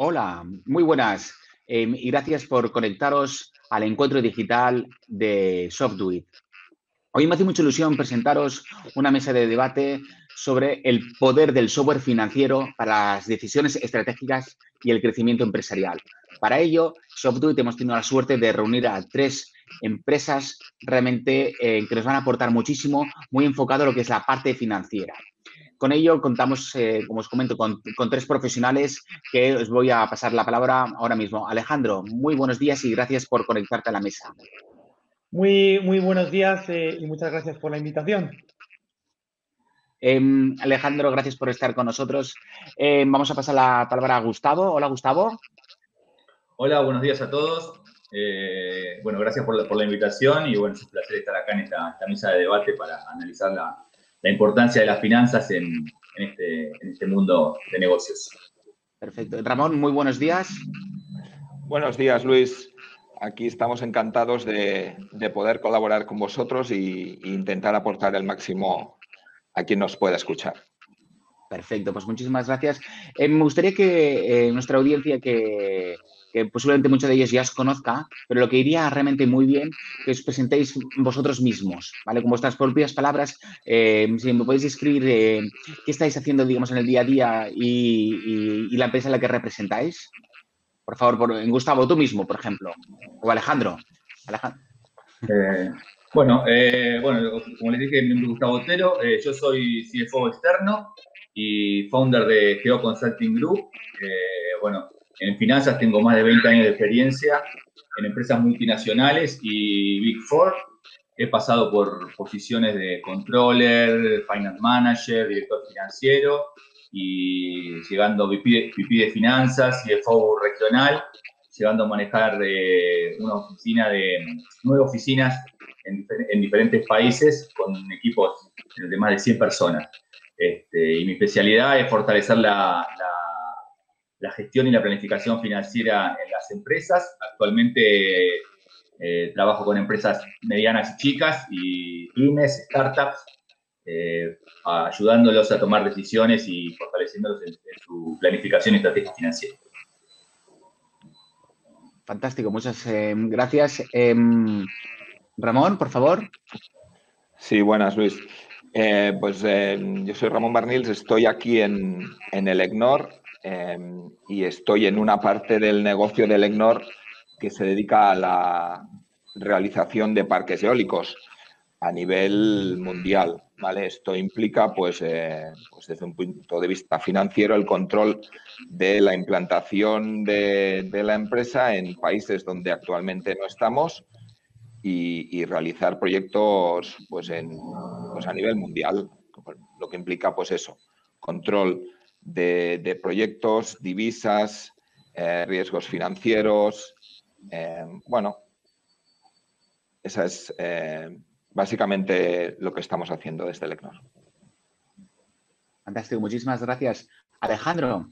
Hola, muy buenas em, y gracias por conectaros al encuentro digital de SoftDuit. Hoy me hace mucha ilusión presentaros una mesa de debate sobre el poder del software financiero para las decisiones estratégicas y el crecimiento empresarial. Para ello, SoftDuit hemos tenido la suerte de reunir a tres empresas realmente eh, que nos van a aportar muchísimo, muy enfocado a lo que es la parte financiera. Con ello contamos, eh, como os comento, con, tres profesionales que os voy a pasar la palabra ahora mismo. Alejandro, muy buenos días y gracias por conectarte a la mesa. Muy, muy buenos días eh, y muchas gracias por la invitación. Em, Alejandro, gracias por estar con nosotros. Em, vamos a pasar la palabra a Gustavo. Hola, Gustavo. Hola, buenos días a todos. Eh, bueno, gracias por la, invitación y bueno, es un placer estar acá en esta, mesa de debate para analizar la, importancia de las finanzas en, este, en este mundo de negocios. Perfecto. Ramón, muy buenos días. Buenos días, Luis. Aquí estamos encantados de, poder colaborar con vosotros e intentar aportar el máximo a quien nos pueda escuchar. Perfecto, pues muchísimas gracias. Eh, me gustaría que eh, nuestra audiencia, que, posiblemente muchos de ellos ya os conozca, pero lo que iría realmente muy bien que os presentéis vosotros mismos, ¿vale? Con vuestras propias palabras, eh, si me podéis escribir qué estáis haciendo, digamos, en el día a día y, la empresa a la que representáis. Por favor, en Gustavo, tú mismo, por ejemplo, o Alejandro. Alejandro. Bueno, eh, bueno, como les dije, mi nombre es Gustavo Otero, eh, yo soy CFO externo y founder de Geo Consulting Group. Eh, bueno, en finanzas tengo más de 20 años de experiencia en empresas multinacionales y Big Four. He pasado por posiciones de controller, finance manager, director financiero y llegando a VP, de finanzas, CFO regional, llegando a manejar una oficina de nueve oficinas en, diferentes países con equipos de más de 100 personas. Este, y mi especialidad es fortalecer la, la, gestión y la planificación financiera en las empresas. Actualmente eh, trabajo con empresas medianas y chicas y pymes, startups, eh, ayudándolos a tomar decisiones y fortaleciéndolos en, su planificación y estrategia financiera. Fantástico, muchas eh, gracias. Em, Ramón, por favor. Sí, buenas, Luis. Eh, pues eh, yo soy Ramón Barnils, estoy aquí en, el EGNOR em, y estoy en una parte del negocio del EGNOR que se dedica a la realización de parques eólicos a nivel mundial. ¿vale? Esto implica, pues, eh, pues, desde un punto de vista financiero, el control de la implantación de, la empresa en países donde actualmente no estamos y, realizar proyectos pues, en, pues a nivel mundial, lo que implica pues eso, control de, proyectos, divisas, eh, riesgos financieros. Eh, bueno, esa es eh, básicamente lo que estamos haciendo desde el ECNOR. Fantástico, muchísimas gracias. Alejandro.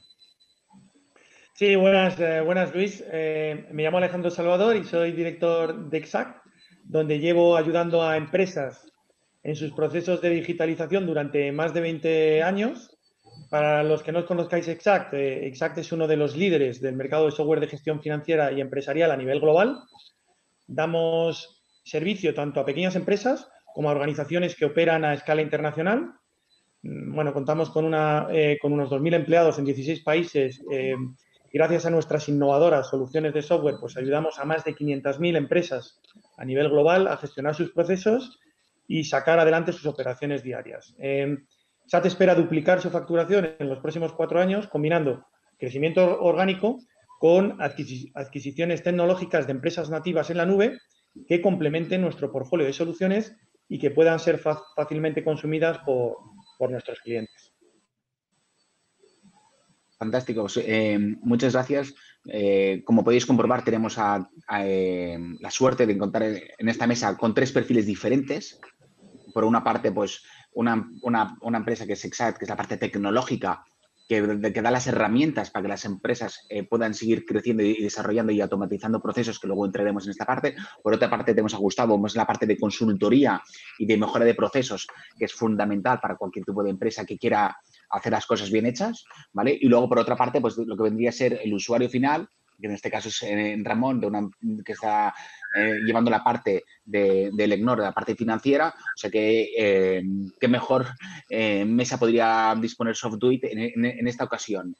Sí, buenas, buenas Luis. me llamo Alejandro Salvador y soy director de EXAC, donde llevo ayudando a empresas en sus procesos de digitalización durante más de 20 años. Para los que no conozcáis Exact, eh, Exact es uno de los líderes del mercado de software de gestión financiera y empresarial a nivel global. Damos servicio tanto a pequeñas empresas como a organizaciones que operan a escala internacional. Mm, bueno, contamos con, una, eh, con unos 2.000 empleados en 16 países eh, y gracias a nuestras innovadoras soluciones de software, pues ayudamos a más de 500.000 empresas a nivel global a gestionar sus procesos y sacar adelante sus operaciones diarias. Eh, SAT espera duplicar su facturación en los próximos cuatro años, combinando crecimiento orgánico con adquisiciones tecnológicas de empresas nativas en la nube que complementen nuestro portfolio de soluciones y que puedan ser fácilmente consumidas por, nuestros clientes. Fantástico. Eh, muchas gracias. Eh, como podéis comprobar, tenemos eh, la suerte de encontrar en esta mesa con tres perfiles diferentes. Por una parte, pues una, empresa que es Exact, que es la parte tecnológica, que, da las herramientas para que las empresas eh, puedan seguir creciendo y desarrollando y automatizando procesos que luego entraremos en esta parte. Por otra parte, tenemos a Gustavo, es la parte de consultoría y de mejora de procesos, que es fundamental para cualquier tipo de empresa que quiera hacer las cosas bien hechas, ¿vale? Y luego, por otra parte, pues lo que vendría a ser el usuario final, que en este caso es eh, Ramón, de una, que está eh, llevando la parte de, del EGNOR, de la parte financiera, o sea que eh, qué mejor mesa podría disponer SoftDuit en, en, esta ocasión.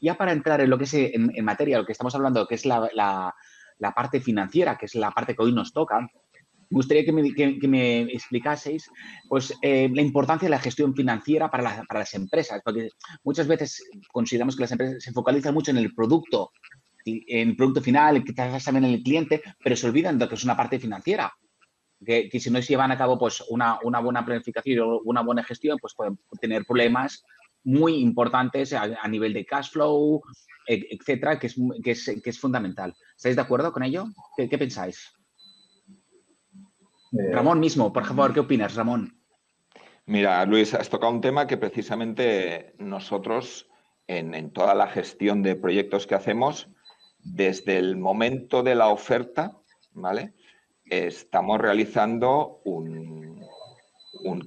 Ya para entrar en lo que es en, materia, lo que estamos hablando, que es la, la, la parte financiera, que es la parte que hoy nos toca, me gustaría que me, explicaseis pues, eh, la importancia de la gestión financiera para, las empresas, porque muchas veces consideramos que las empresas se focalizan mucho en el producto, en el producto final, quizás también en el cliente, pero se olvidan de que es una parte financiera. Que, si no se llevan a cabo pues, una, buena planificación o una buena gestión, pues pueden tener problemas muy importantes a, nivel de cash flow, e, etcétera, que es, que es, fundamental. ¿Estáis de acuerdo con ello? qué pensáis? Eh, Ramón mismo, por favor, ¿qué opinas, Ramón? Mira, Luis, has tocado un tema que precisamente nosotros en, toda la gestión de proyectos que hacemos, desde el momento de la oferta, ¿vale? Estamos realizando un,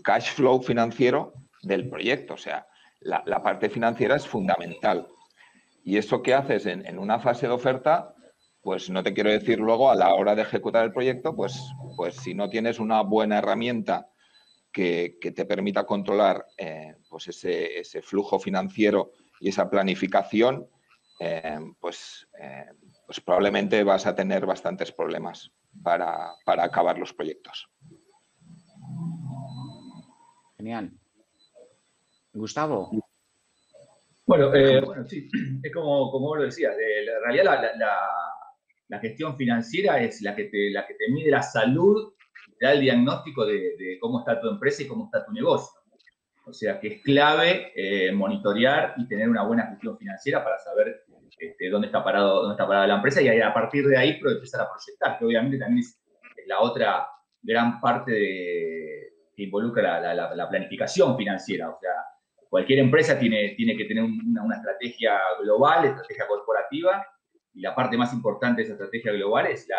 cash flow financiero del proyecto. O sea, la, parte financiera es fundamental. Y eso que haces en, una fase de oferta pues no te quiero decir luego a la hora de ejecutar el proyecto, pues, pues si no tienes una buena herramienta que, te permita controlar eh, pues ese, flujo financiero y esa planificación, eh, pues, eh, pues probablemente vas a tener bastantes problemas para, acabar los proyectos. Genial. Gustavo. Bueno, sí, es como, como lo decías, en realidad la la gestión financiera es la que te, la que te mide la salud, te da el diagnóstico de, cómo está tu empresa y cómo está tu negocio. O sea que es clave eh, monitorear y tener una buena gestión financiera para saber este, dónde, está parado, dónde está parada la empresa y a partir de ahí empezar a proyectar, que obviamente también es, la otra gran parte que involucra la, planificación financiera. O sea, cualquier empresa tiene, tiene que tener una, una estrategia global, estrategia corporativa, y la parte más importante de esa estrategia global es la,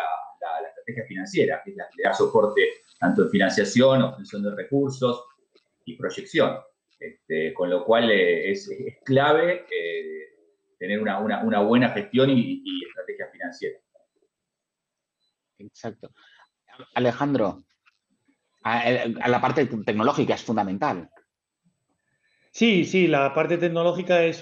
estrategia financiera, que es la que da soporte tanto en financiación, obtención de recursos y proyección. Este, con lo cual eh, es, clave eh, tener una, buena gestión y, estrategia financiera. Exacto. Alejandro, a la parte tecnológica es fundamental. Sí, sí, la parte tecnológica es,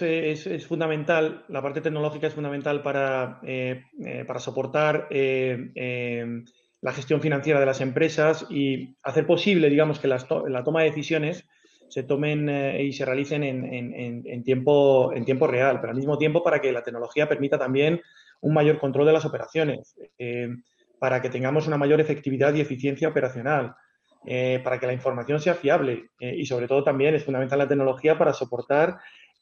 fundamental. La parte tecnológica es fundamental para, eh, eh, para soportar eh, la gestión financiera de las empresas y hacer posible, digamos, que la toma de decisiones se tomen y se realicen en, tiempo, en tiempo real, pero al mismo tiempo para que la tecnología permita también un mayor control de las operaciones, para que tengamos una mayor efectividad y eficiencia operacional eh, para que la información sea fiable eh, y sobre todo también es fundamental la tecnología para soportar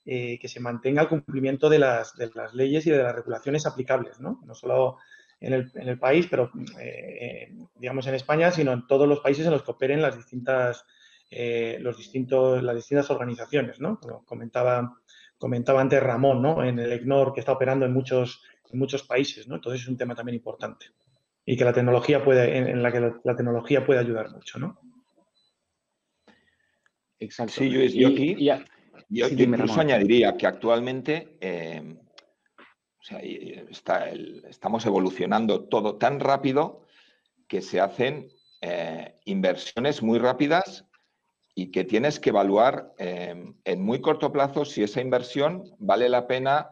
eh, que se mantenga el cumplimiento de las, de las, leyes y de las regulaciones aplicables, no, no solo en el, en el, país, pero digamos en España, sino en todos los países en los que operen las distintas, los distintos, las distintas organizaciones. ¿no? Como comentaba, comentaba antes Ramón, ¿no? en el EGNOR que está operando en muchos, en muchos países. ¿no? Entonces es un tema también importante y que la tecnología puede, en, la que la, tecnología puede ayudar mucho, ¿no? Exacto. Sí, yo, aquí yo, incluso añadiría que actualmente eh, estamos evolucionando todo tan rápido que se hacen eh, inversiones muy rápidas y que tienes que evaluar eh, en muy corto plazo si esa inversión vale la pena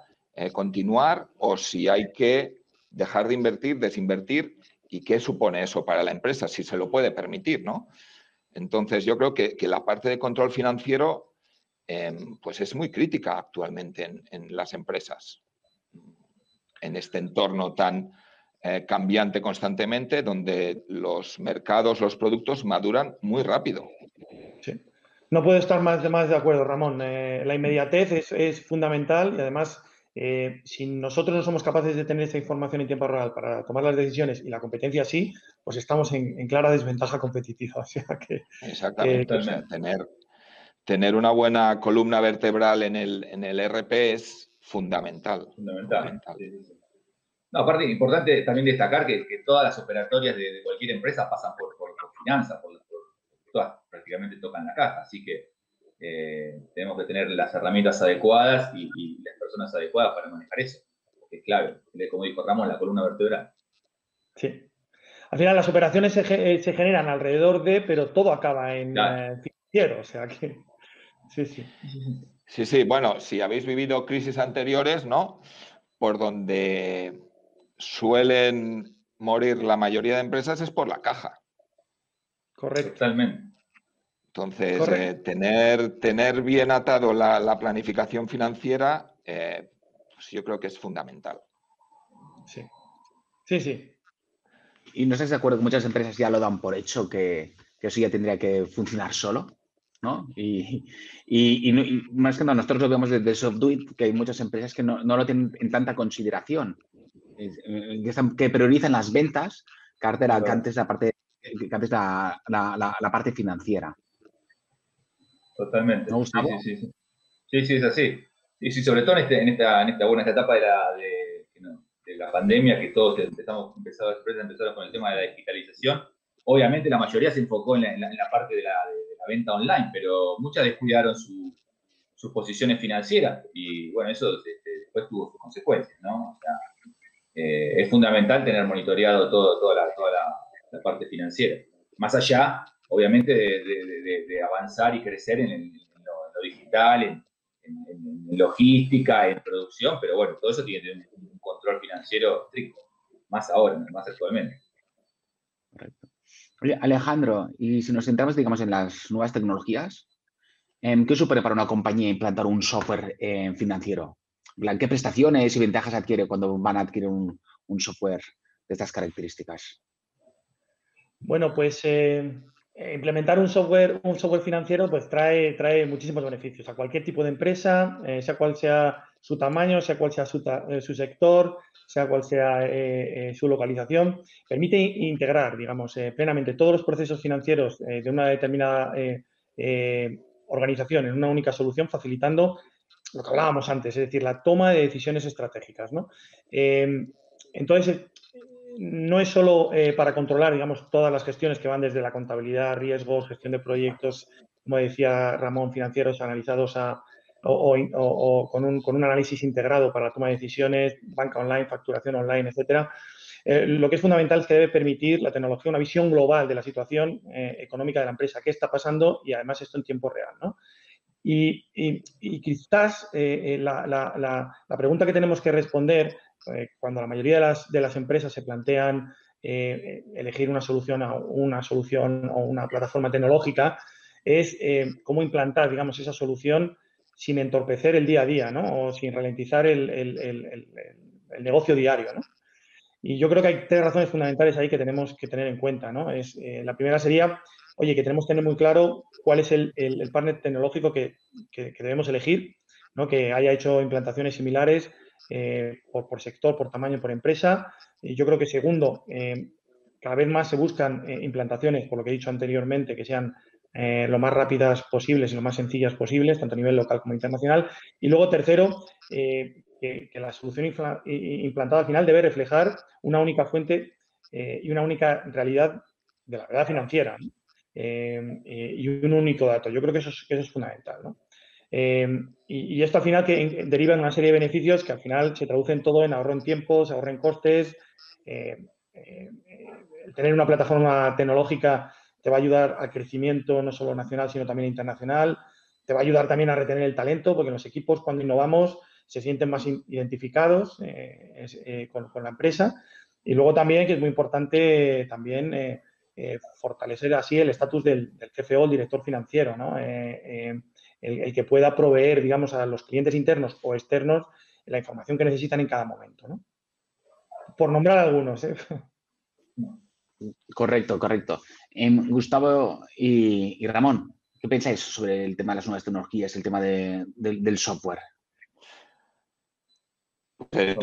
continuar o si hay que dejar de invertir, desinvertir y qué supone eso para la empresa, si se lo puede permitir, ¿no? Entonces, yo creo que, la parte de control financiero em, pues es muy crítica actualmente en, las empresas, en este entorno tan eh, cambiante constantemente, donde los mercados, los productos maduran muy rápido. No puedo estar más de, más de acuerdo, Ramón. Eh, la inmediatez es, es fundamental y además eh, si nosotros no somos capaces de tener esta información en tiempo real para tomar las decisiones y la competencia sí, pues estamos en, clara desventaja competitiva. Exactamente. tener, tener una buena columna vertebral en el, en el RP es fundamental. Fundamental. aparte, importante también destacar que, todas las operatorias de, cualquier empresa pasan por, por, finanzas, por, todas prácticamente tocan la caja. Así que eh, tenemos que tener las herramientas adecuadas y, las personas adecuadas para manejar eso, porque es clave, como dijo Ramón, la columna vertebral. Sí. Al final las operaciones se, generan alrededor de, pero todo acaba en financiero, o sea que... Sí, sí. Sí, sí, bueno, si habéis vivido crisis anteriores, ¿no? Por donde suelen morir la mayoría de empresas es por la caja. Correcto. Totalmente. Entonces, eh, tener, tener bien atado la, planificación financiera, eh, pues yo creo que es fundamental. Sí, sí, sí. Y no estás de acuerdo que muchas empresas ya lo dan por hecho que, eso ya tendría que funcionar solo, ¿no? Y, más que nada, nosotros lo vemos desde SoftDuit, que hay muchas empresas que no, lo tienen en tanta consideración, eh, que, priorizan las ventas que antes la parte, que antes la, la parte financiera. Totalmente. Sí, sí, sí, sí. Sí, es así. Y sí, sobre todo en, este, en, esta, en esta buena etapa de la, de, la pandemia, que todos empezamos, empezamos, empezaron con el tema de la digitalización. Obviamente la mayoría se enfocó en la, parte de la, venta online, pero muchas descuidaron su, sus posiciones financieras y bueno, eso este, después tuvo sus consecuencias, ¿no? O sea, eh, es fundamental tener monitoreado todo, toda, la, toda la, parte financiera. Más allá obviamente de, avanzar y crecer en, lo, digital, en, logística, en producción, pero bueno, todo eso tiene un, control financiero estricto, más ahora, más actualmente. Correcto. Oye, Alejandro, y si nos centramos, digamos, en las nuevas tecnologías, em, ¿qué supone para una compañía implantar un software eh, financiero? ¿Qué prestaciones y ventajas adquiere cuando van a adquirir un, software de estas características? Bueno, pues eh, eh, implementar un software, un software financiero pues trae, trae muchísimos beneficios a cualquier tipo de empresa, eh, sea cual sea su tamaño, sea cual sea su, eh, sector, sea cual sea su localización. Permite integrar, digamos, plenamente todos los procesos financieros de una determinada organización en una única solución, facilitando lo que hablábamos antes, es decir, la toma de decisiones estratégicas. ¿no? entonces, no es solo eh, para controlar, digamos, todas las gestiones que van desde la contabilidad, riesgos, gestión de proyectos, como decía Ramón, financieros analizados a, o, con, un, análisis integrado para la toma de decisiones, banca online, facturación online, etcétera. Eh, lo que es fundamental es que debe permitir la tecnología una visión global de la situación eh, económica de la empresa, qué está pasando y además esto en tiempo real. ¿no? Y, quizás la, la, pregunta que tenemos que responder eh, cuando la mayoría de las, de las empresas se plantean eh, elegir una solución, una solución o una plataforma tecnológica, es eh, cómo implantar, digamos, esa solución sin entorpecer el día a día, ¿no? O sin ralentizar el, el, el, negocio diario, ¿no? Y yo creo que hay tres razones fundamentales ahí que tenemos que tener en cuenta, ¿no? Es, la primera sería, oye, que tenemos que tener muy claro cuál es el, partner tecnológico que, que, que, debemos elegir, ¿no? Que haya hecho implantaciones similares eh, por, sector, por tamaño, por empresa. Y yo creo que segundo, eh, cada vez más se buscan eh, implantaciones, por lo que he dicho anteriormente, que sean lo más rápidas posibles y lo más sencillas posibles, tanto a nivel local como internacional. Y luego tercero, que, la solución implantada al final debe reflejar una única fuente y una única realidad de la verdad financiera y un único dato. Yo creo que eso es, que eso es fundamental. ¿no? Y, esto al final que deriva en una serie de beneficios que al final se traducen todo en ahorro en tiempos, ahorro en costes. Eh, eh, tener una plataforma tecnológica te va a ayudar al crecimiento no solo nacional, sino también internacional. Te va a ayudar también a retener el talento, porque los equipos cuando innovamos se sienten más identificados eh, con, la empresa. Y luego también, que es muy importante también fortalecer así el estatus del, del, CFO, el director financiero, ¿no? El, que pueda proveer, digamos, a los clientes internos o externos la información que necesitan en cada momento, ¿no? Por nombrar algunos, ¿eh? Correcto, correcto. Em, Gustavo y, Ramón, ¿qué pensáis sobre el tema de las nuevas tecnologías, el tema del software? Eh,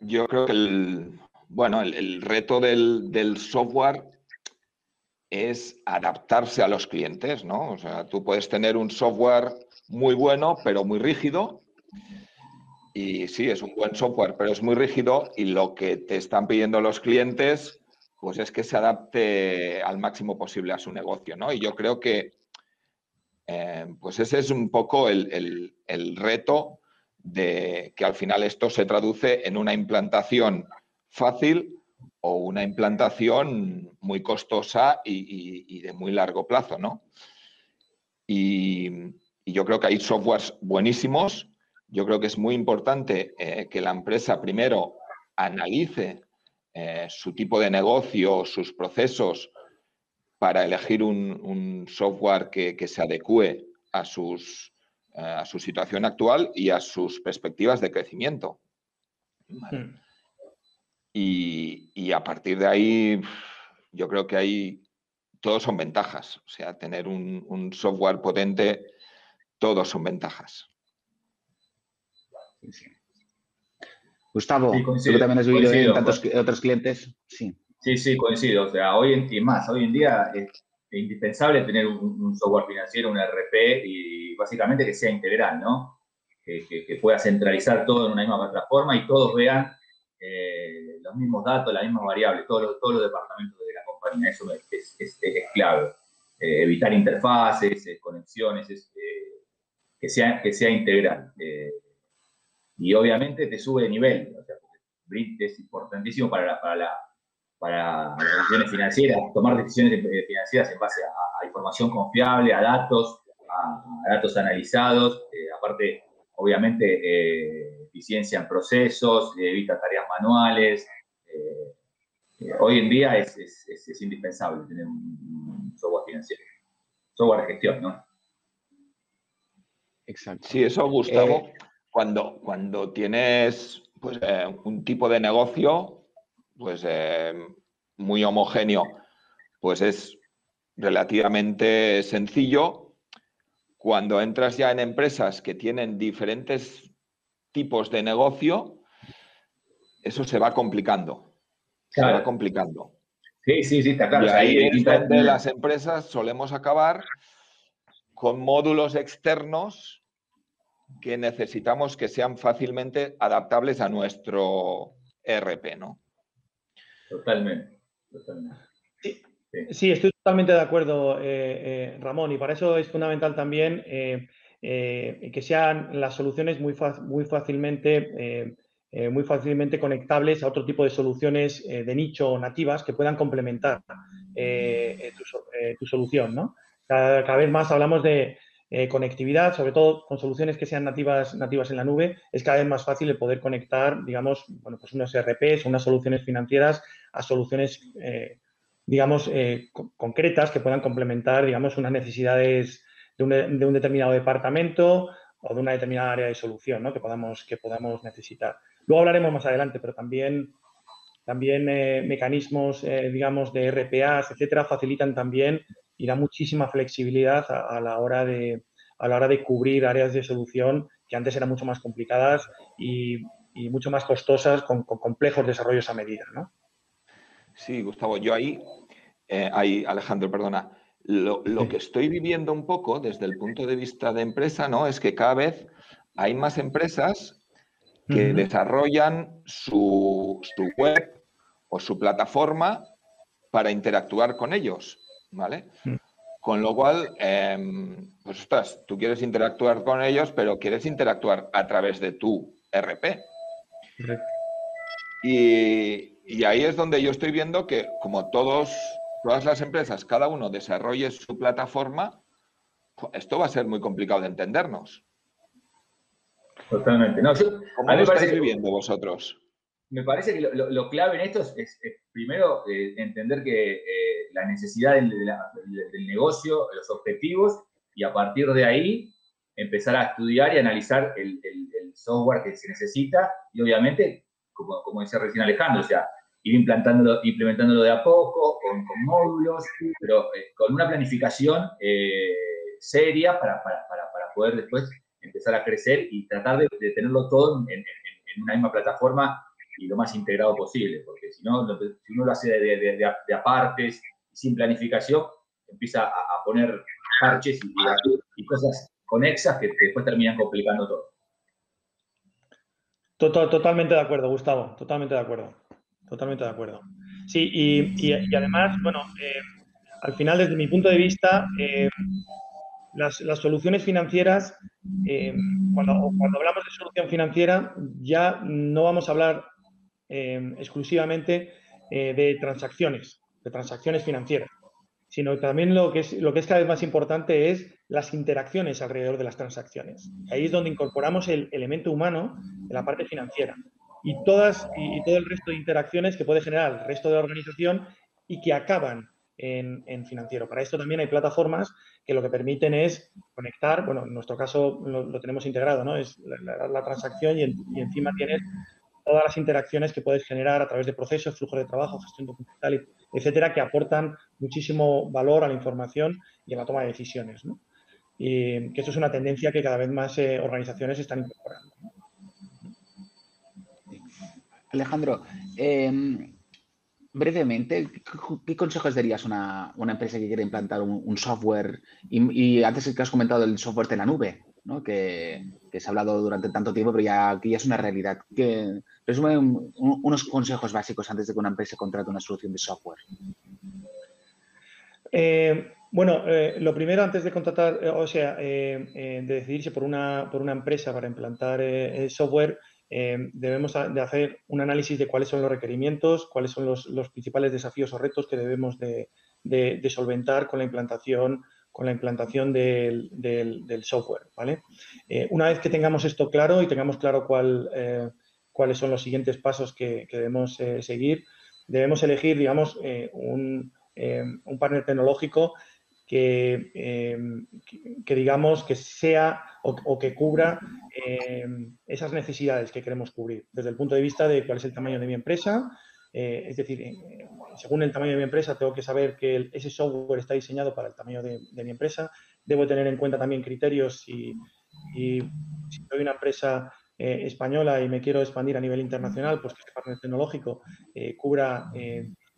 yo creo que el, bueno, el, reto del, del, software es adaptarse a los clientes, ¿no? O sea, tú puedes tener un software muy bueno, pero muy rígido. Y sí, es un buen software, pero es muy rígido y lo que te están pidiendo los clientes, pues es que se adapte al máximo posible a su negocio, ¿no? Y yo creo que Eh, pues ese es un poco el, reto de que al final esto se traduce en una implantación fácil o una implantación muy costosa y, de muy largo plazo, ¿no? Y, yo creo que hay softwares buenísimos. Yo creo que es muy importante eh, que la empresa primero analice eh, su tipo de negocio, sus procesos, para elegir un, software que, se adecue a, sus, eh, su situación actual y a sus perspectivas de crecimiento. Hmm. Y, a partir de ahí, yo creo que ahí todos son ventajas. O sea, tener un, software potente, todos son ventajas. Gustavo, ¿tú también has vivido en tantos otros clientes? Sí. Sí, sí, coincido. O sea, hoy en, más, hoy en día es, indispensable tener un, software financiero, un RP y básicamente que sea integral, ¿no? Que, pueda centralizar todo en una misma plataforma y todos vean eh, los mismos datos, las mismas variables, todos los, todos los departamentos de la compañía. Eso es, es, clave. Eh, evitar interfaces, eh, conexiones, que, sea, que sea integral. y obviamente te sube de nivel. O sea, es importantísimo para para para las decisiones financieras, tomar decisiones financieras en base a, información confiable, a datos, a, datos analizados, eh, aparte, obviamente, eh, eficiencia en procesos, evita tareas manuales. Eh, hoy en día es, es, indispensable tener un, software financiero, software de gestión, ¿no? Exacto. Sí, eso, Gustavo, cuando, cuando tienes pues, un tipo de negocio pues eh, muy homogéneo, pues es relativamente sencillo. Cuando entras ya en empresas que tienen diferentes tipos de negocio, eso se va complicando. Se va complicando. Sí, sí, sí, está claro. Y ahí es donde las empresas solemos acabar con módulos externos que necesitamos que sean fácilmente adaptables a nuestro ERP, ¿no? Totalmente, Sí. estoy totalmente de acuerdo, eh, eh, Ramón, y para eso es fundamental también eh, que sean las soluciones muy, muy, fácilmente, muy fácilmente conectables a otro tipo de soluciones de nicho nativas que puedan complementar tu, solución. ¿no? cada, vez más hablamos de, eh, conectividad, sobre todo con soluciones que sean nativas, nativas en la nube, es cada vez más fácil el poder conectar, digamos, bueno, pues unos RPs, unas soluciones financieras a soluciones, eh, digamos, eh, concretas que puedan complementar, digamos, unas necesidades de un, determinado departamento o de una determinada área de solución ¿no? que, podamos, que podamos necesitar. Luego hablaremos más adelante, pero también, también mecanismos, digamos, de RPAs, etcétera, facilitan también y da muchísima flexibilidad a, la hora de, a la hora de cubrir áreas de solución que antes eran mucho más complicadas y, mucho más costosas con, complejos desarrollos a medida, ¿no? Sí, Gustavo, yo ahí, eh, ahí Alejandro, perdona, lo, que estoy viviendo un poco desde el punto de vista de empresa, ¿no? Es que cada vez hay más empresas que desarrollan su, su web o su plataforma para interactuar con ellos. ¿vale? Mm. Con lo cual, em, pues estás, tú quieres interactuar con ellos, pero quieres interactuar a través de tu RP. Y, ahí es donde yo estoy viendo que como todos, todas las empresas, cada uno desarrolle su plataforma, esto va a ser muy complicado de entendernos. Totalmente. No, ¿Cómo lo estáis viviendo vosotros? me parece que lo, clave en esto es, primero eh, entender que eh, la necesidad del, negocio, los objetivos, y a partir de ahí empezar a estudiar y analizar el, software que se necesita y obviamente, como, como, decía recién Alejandro, o sea, ir implantándolo, implementándolo de a poco, con, módulos, pero eh, con una planificación seria para, poder después empezar a crecer y tratar de, tenerlo todo en, una misma plataforma y lo más integrado posible, porque si no, si uno lo hace de, apartes, sin planificación, empieza a, poner parches y, cosas conexas que, después terminan complicando todo. Totalmente de acuerdo, Gustavo, totalmente de acuerdo, totalmente de acuerdo. Sí, y, y, además, bueno, eh, al final, desde mi punto de vista, eh, las, soluciones financieras, eh, cuando, hablamos de solución financiera, ya no vamos a hablar eh, exclusivamente de transacciones, de transacciones financieras, sino también lo que, es, lo que es cada vez más importante es las interacciones alrededor de las transacciones. Ahí es donde incorporamos el elemento humano en la parte financiera y, todas, y, todo el resto de interacciones que puede generar el resto de la organización y que acaban en, financiero. Para esto también hay plataformas que lo que permiten es conectar, bueno, en nuestro caso lo, tenemos integrado, ¿no? Es la, transacción y, encima tienes todas las interacciones que puedes generar a través de procesos, flujos de trabajo, gestión documental, etcétera, que aportan muchísimo valor a la información y a la toma de decisiones, ¿no? Y que esto es una tendencia que cada vez más eh, organizaciones están incorporando. Alejandro, em, brevemente, ¿qué consejos darías a una, empresa que quiere implantar un, software? Y, antes que has comentado el software de la nube, ¿no? que, se ha hablado durante tanto tiempo, pero ya, ya es una realidad. Que, resume unos consejos básicos antes de que una empresa contrate una solución de software. Eh, bueno, eh, lo primero antes de contratar, eh, o sea, de decidirse por una, por una empresa para implantar software, eh, debemos de hacer un análisis de cuáles son los requerimientos, cuáles son los, principales desafíos o retos que debemos de, solventar con la implantación, con la implantación del, software. ¿vale? Eh, una vez que tengamos esto claro y tengamos claro cuál, eh, cuáles son los siguientes pasos que, debemos seguir, debemos elegir, digamos, un, un partner tecnológico Em, que, digamos que sea o, que cubra em, esas necesidades que queremos cubrir desde el punto de vista de cuál es el tamaño de mi empresa. Eh, es decir, eh, según el tamaño de mi empresa, tengo que saber que ese software está diseñado para el tamaño de, mi empresa. Debo tener en cuenta también criterios y, y si soy una empresa eh, española y me quiero expandir a nivel internacional, pues que ese partner tecnológico cubra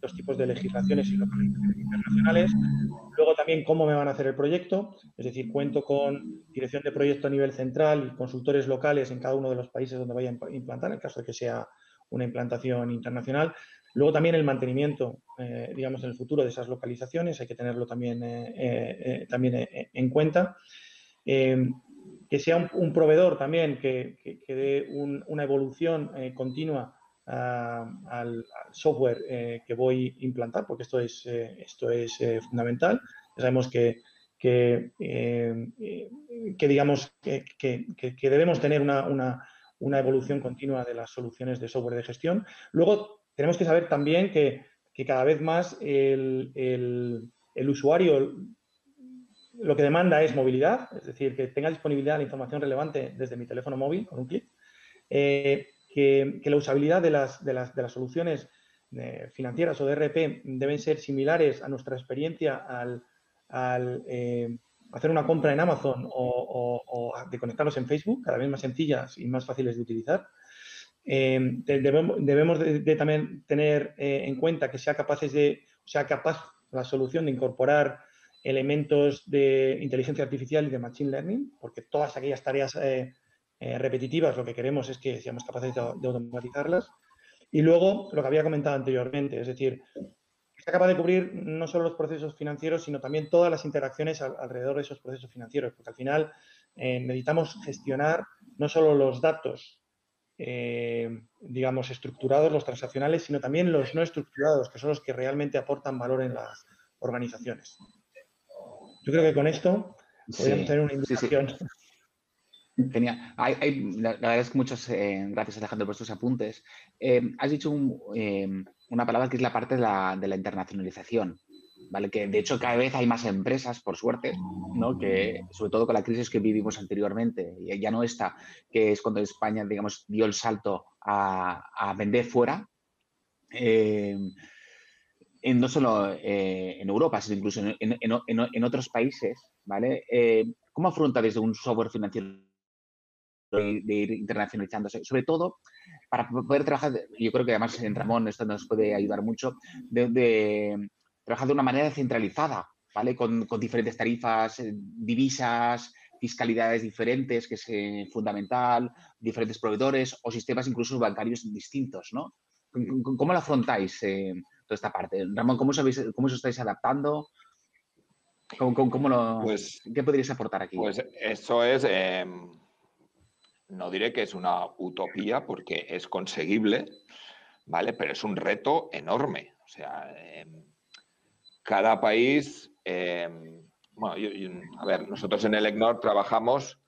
dos tipos de legislaciones y internacionales. Luego también cómo me van a hacer el proyecto, es decir, cuento con dirección de proyecto a nivel central y consultores locales en cada uno de los países donde vaya a implantar, en caso de que sea una implantación internacional. Luego también el mantenimiento, eh, digamos, en el futuro de esas localizaciones, hay que tenerlo también, eh, eh, también en cuenta. que sea un, proveedor también que, que, dé una evolución continua al, software eh, que voy a implantar, porque esto es, eh, esto es eh, fundamental. Sabemos que, que, que digamos, que, que, debemos tener una, una, una, evolución continua de las soluciones de software de gestión. Luego, tenemos que saber también que, cada vez más el, el, el usuario lo que demanda es movilidad, es decir, que tenga disponibilidad de la información relevante desde mi teléfono móvil con un clic. Que, la usabilidad de las, de las, de las soluciones eh, financieras o de RP deben ser similares a nuestra experiencia al, eh, hacer una compra en Amazon o, de conectarlos en Facebook, cada vez más sencillas y más fáciles de utilizar. Eh, debemos, de, también tener en cuenta que sea capaces de, sea capaz la solución de incorporar elementos de inteligencia artificial y de machine learning, porque todas aquellas tareas repetitivas, lo que queremos es que seamos capaces de, automatizarlas. Y luego, lo que había comentado anteriormente, es decir, sea capaz de cubrir no solo los procesos financieros, sino también todas las interacciones alrededor de esos procesos financieros, porque al final eh, necesitamos gestionar no solo los datos, eh, digamos, estructurados, los transaccionales, sino también los no estructurados, que son los que realmente aportan valor en las organizaciones. Yo creo que con esto podríamos tener una indicación. Genial. Hay, la, verdad es que muchas eh, gracias Alejandro por estos apuntes. Eh, has dicho eh, una palabra que es la parte de la, internacionalización, ¿vale? Que de hecho cada vez hay más empresas, por suerte, ¿no? Que sobre todo con la crisis que vivimos anteriormente, ya no esta, que es cuando España, digamos, dio el salto a, vender fuera. en, no solo en Europa, sino incluso en, en otros países, ¿vale? ¿Cómo afronta desde un software financiero de, ir internacionalizándose, sobre todo para poder trabajar, yo creo que además en Ramón esto nos puede ayudar mucho, de, trabajar de una manera centralizada, ¿vale? Con, diferentes tarifas, eh, divisas, fiscalidades diferentes, que es eh, fundamental, diferentes proveedores o sistemas incluso bancarios distintos, ¿no? ¿Cómo lo afrontáis eh, toda esta parte? Ramón, ¿cómo, sabéis, ¿cómo os estáis adaptando? ¿Cómo, lo, pues, ¿Qué podrías aportar aquí? Pues eso es, em, no diré que es una utopía porque es conseguible, ¿vale? Pero es un reto enorme. O sea, em, cada país, em, bueno, a ver, nosotros en el EGNOR trabajamos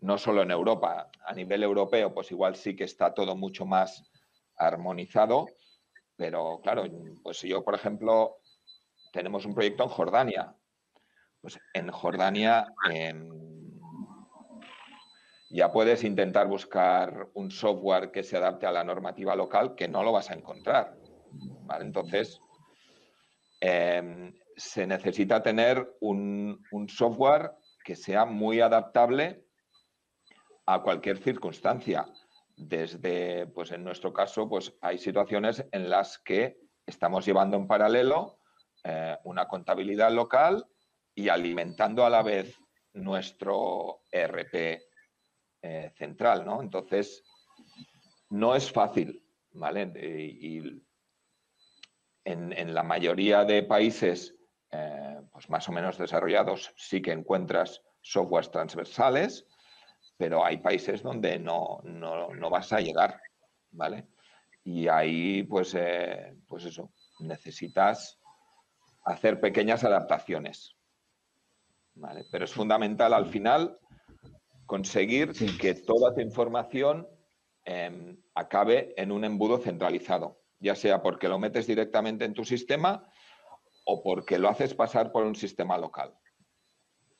no solo en Europa, a nivel europeo, pues igual sí que está todo mucho más armonizado, pero claro, pues yo, por ejemplo, tenemos un proyecto en Jordania. Pues en Jordania em, ya puedes intentar buscar un software que se adapte a la normativa local que no lo vas a encontrar. Entonces, em, se necesita tener un, un software que sea muy adaptable a cualquier circunstancia. Desde, pues en nuestro caso, pues hay situaciones en las que estamos llevando en paralelo eh, una contabilidad local y alimentando a la vez nuestro ERP eh, central, ¿no? Entonces, no es fácil, ¿vale? Y, en, la mayoría de países, eh, pues más o menos desarrollados, sí que encuentras softwares transversales, pero hay países donde no, vas a llegar, ¿vale? Y ahí, pues, eh, pues eso, necesitas hacer pequeñas adaptaciones, ¿vale? Pero es fundamental al final conseguir que toda tu información em, acabe en un embudo centralizado, ya sea porque lo metes directamente en tu sistema o porque lo haces pasar por un sistema local.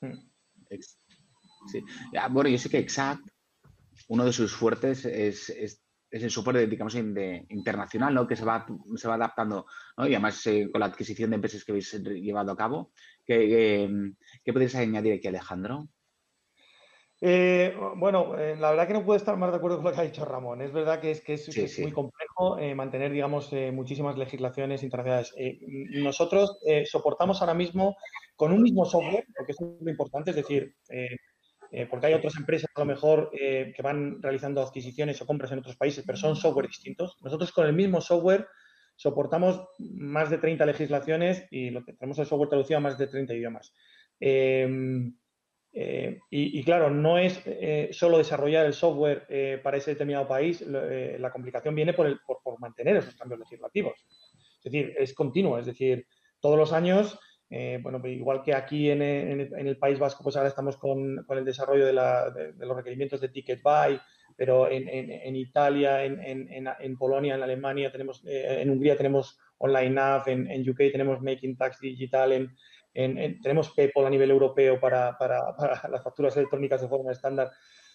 Hmm. Sí. bueno, yo sé que Exact, uno de sus fuertes es, es, el soporte, digamos, de, internacional, ¿no? Que se va, se va adaptando, ¿no? Y además eh, con la adquisición de empresas que habéis llevado a cabo. ¿Qué, qué, podéis añadir aquí, Alejandro? Eh, bueno, eh, la verdad que no puedo estar más de acuerdo con lo que ha dicho Ramón. Es verdad que es, que es, muy complejo mantener, digamos, muchísimas legislaciones internacionales. nosotros soportamos ahora mismo con un mismo software, porque es muy importante, es decir, eh, porque hay otras empresas a lo mejor eh, que van realizando adquisiciones o compras en otros países, pero son software distintos. Nosotros con el mismo software soportamos más de 30 legislaciones y lo que tenemos el software traducido a más de 30 idiomas. Eh, y, claro, no es solo desarrollar el software para ese determinado país, la complicación viene por, el, por mantener esos cambios legislativos. Es decir, es continuo, es decir, todos los años eh, bueno, pues igual que aquí en, el, País Vasco, pues ahora estamos con, el desarrollo de, los requerimientos de Ticket Buy, pero en, Italia, en, Polonia, en Alemania, tenemos, eh, en Hungría tenemos Online Nav, en, UK tenemos Making Tax Digital, tenemos PayPal a nivel europeo para, las facturas electrónicas de forma estándar,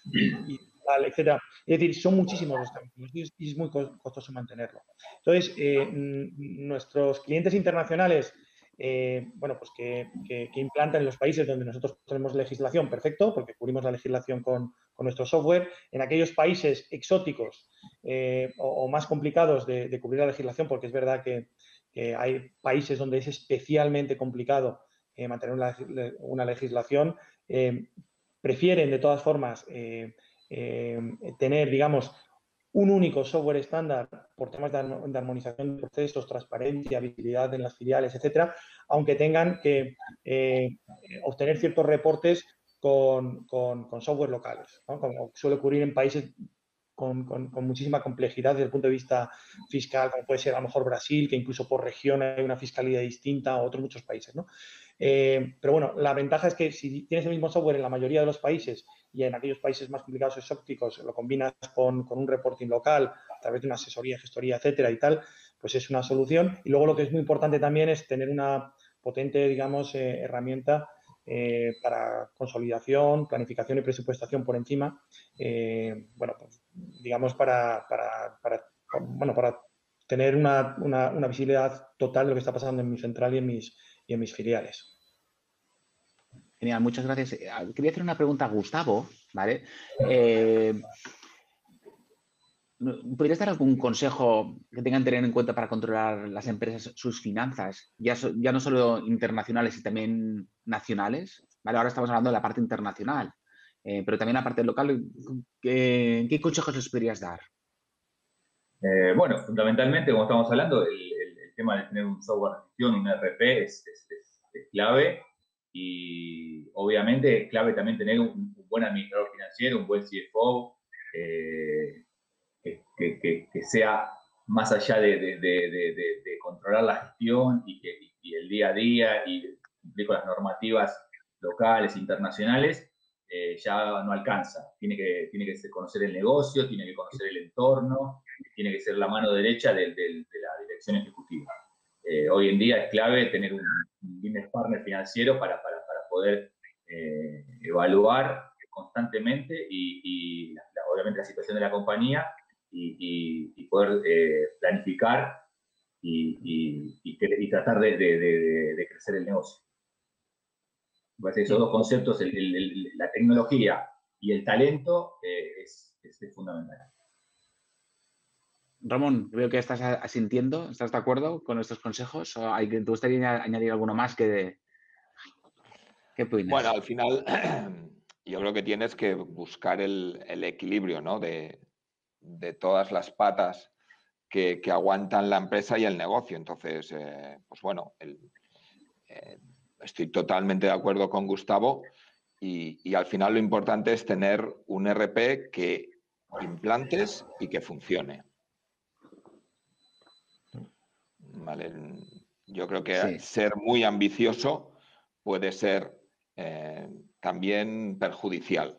y, tal, etcétera. Es decir, son muchísimos los cambios y es muy costoso mantenerlo. Entonces, eh, nuestros clientes internacionales eh, bueno, pues que, implantan en los países donde nosotros tenemos legislación, perfecto, porque cubrimos la legislación con, nuestro software. En aquellos países exóticos eh, o, más complicados de, cubrir la legislación, porque es verdad que, hay países donde es especialmente complicado eh, mantener una, legislación, prefieren de todas formas tener, digamos, un único software estándar por temas de, armonización de procesos, transparencia, visibilidad en las filiales, etcétera, aunque tengan que eh, obtener ciertos reportes con, software locales, como suele ocurrir en países con, muchísima complejidad desde el punto de vista fiscal, como puede ser a lo mejor Brasil, que incluso por región hay una fiscalidad distinta, o otros muchos países. ¿no? Eh, pero bueno, la ventaja es que si tienes el mismo software en la mayoría de los países y en aquellos países más complicados exóticos lo combinas con, un reporting local a través de una asesoría, gestoría, etcétera y tal, pues es una solución. Y luego lo que es muy importante también es tener una potente, digamos, eh, herramienta eh, para consolidación, planificación y presupuestación por encima, bueno, pues, digamos, para, para, bueno, para tener una, una, visibilidad total de lo que está pasando en mi central y en mis, y en mis filiales. Genial, muchas gracias. Eh, quería hacer una pregunta a Gustavo, ¿vale? Eh, ¿Podrías dar algún consejo que tengan que tener en cuenta para controlar las empresas sus finanzas, ya, ya no solo internacionales, sino también nacionales? ¿Vale? Ahora estamos hablando de la parte internacional, eh, pero también la parte local. ¿qué, consejos les podrías dar? bueno, fundamentalmente, como estamos hablando, el, tema de tener un software de gestión, un ERP, es, clave y obviamente es clave también tener un, buen administrador financiero, un buen CFO, eh, que, sea más allá de, controlar la gestión y, que, el día a día y cumplir con las normativas locales, internacionales, eh, ya no alcanza. Tiene que, tiene que conocer el negocio, tiene que conocer el entorno, tiene que ser la mano derecha de, la dirección ejecutiva. Eh, hoy en día es clave tener un, business partner financiero para, poder eh, evaluar constantemente y, obviamente la situación de la compañía y, poder planificar y, tratar de crecer el negocio esos dos conceptos, la tecnología y el talento, eh, es, fundamental. Ramón, veo que estás asintiendo, ¿estás de acuerdo con estos consejos? ¿O hay, ¿Te gustaría añadir alguno más que... ¿Qué opinas? Bueno, al final yo creo que tienes que buscar el, equilibrio ¿no? de, todas las patas que, aguantan la empresa y el negocio. Entonces, eh, pues bueno, el, eh, estoy totalmente de acuerdo con Gustavo y, al final lo importante es tener un RP que implantes y que funcione. Yo creo que ser muy ambicioso puede ser eh, también perjudicial,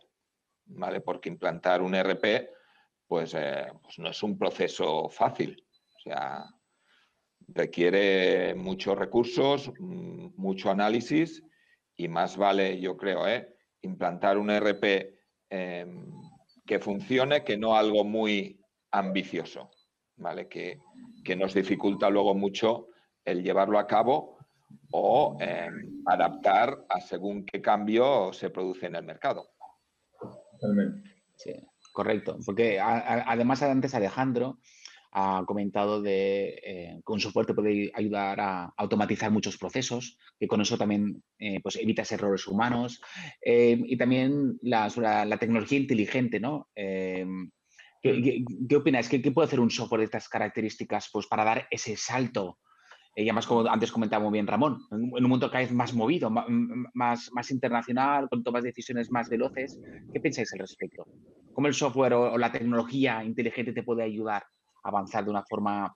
¿vale? Porque implantar un RP pues, eh, pues no es un proceso fácil. O sea, requiere muchos recursos, mm, mucho análisis y más vale, yo creo, ¿eh? implantar un RP em, que funcione que no algo muy ambicioso, ¿vale? Que, nos dificulta luego mucho el llevarlo a cabo o em, adaptar a según qué cambio se produce en el mercado. Totalmente. Sí, correcto. Porque además antes Alejandro ha comentado de eh, con software te puede ayudar a automatizar muchos procesos, que con eso también eh, pues evitas errores humanos. Eh, y también la, la, tecnología inteligente, ¿no? Em, ¿qué, opinas? ¿Qué, puede hacer un software de estas características pues, para dar ese salto? y además, como antes comentaba muy bien Ramón, en un mundo cada vez más movido, más, más internacional, con tomas de decisiones más veloces. ¿Qué pensáis al respecto? ¿Cómo el software o la tecnología inteligente te puede ayudar avanzar de una forma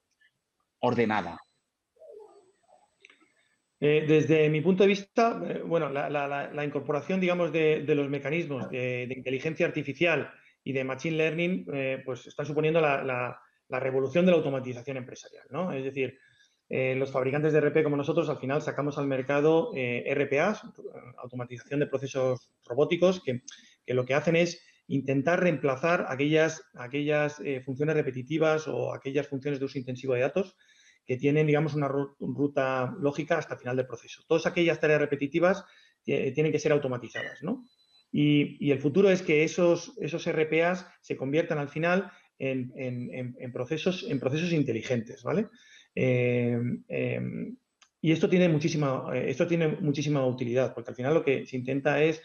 ordenada? Eh, desde mi punto de vista, eh, bueno, la, incorporación, digamos, de, los mecanismos de, inteligencia artificial y de machine learning, eh, pues están suponiendo la, revolución de la automatización empresarial, ¿no? Es decir, los fabricantes de RP como nosotros, al final sacamos al mercado RPAs, automatización de procesos robóticos, que lo que hacen es intentar reemplazar aquellas, aquellas eh, funciones repetitivas o aquellas funciones de uso intensivo de datos que tienen, digamos, una ruta lógica hasta el final del proceso. Todas aquellas tareas repetitivas eh, tienen que ser automatizadas, ¿no? Y, el futuro es que esos, esos RPAs se conviertan al final en, procesos, en procesos inteligentes, ¿vale? Em, em, y esto tiene, muchísima, esto tiene muchísima utilidad, porque al final lo que se intenta es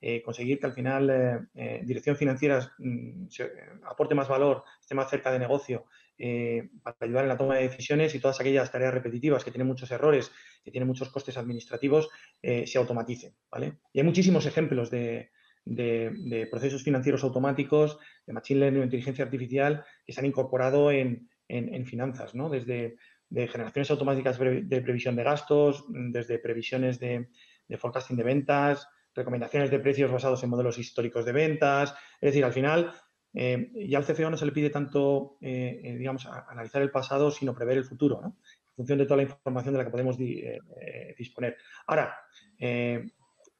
eh, conseguir que al final eh, eh, dirección financiera mm, aporte más valor, esté más cerca de negocio para ayudar en la toma de decisiones y todas aquellas tareas repetitivas que tienen muchos errores, que tienen muchos costes administrativos, se automaticen. ¿vale? Y hay muchísimos ejemplos de, procesos financieros automáticos, de machine learning o inteligencia artificial que se han incorporado en, finanzas, ¿no? desde de generaciones automáticas de previsión de gastos, desde previsiones de, de forecasting de ventas, recomendaciones de precios basados en modelos históricos de ventas. Es decir, al final, eh, ya al CFO no se le pide tanto, eh, eh, digamos, analizar el pasado, sino prever el futuro, ¿no? En función de toda la información de la que podemos disponer. Ahora,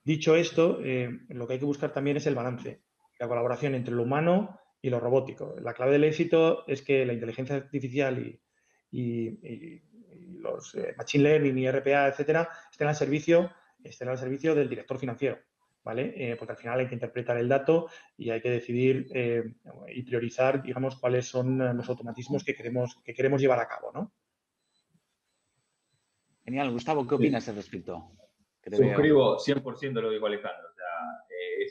dicho esto, lo que hay que buscar también es el balance, la colaboración entre lo humano y lo robótico. La clave del éxito es que la inteligencia artificial y, los machine learning y RPA, etcétera, estén al servicio estén al servicio del director financiero, ¿vale? Eh, porque al final hay que interpretar el dato y hay que decidir eh, y priorizar, digamos, cuáles son los automatismos que queremos, que queremos llevar a cabo, ¿no? Genial. Gustavo, ¿qué opinas al respecto? Suscribo 100% lo que dijo Alejandro. O sea, eh,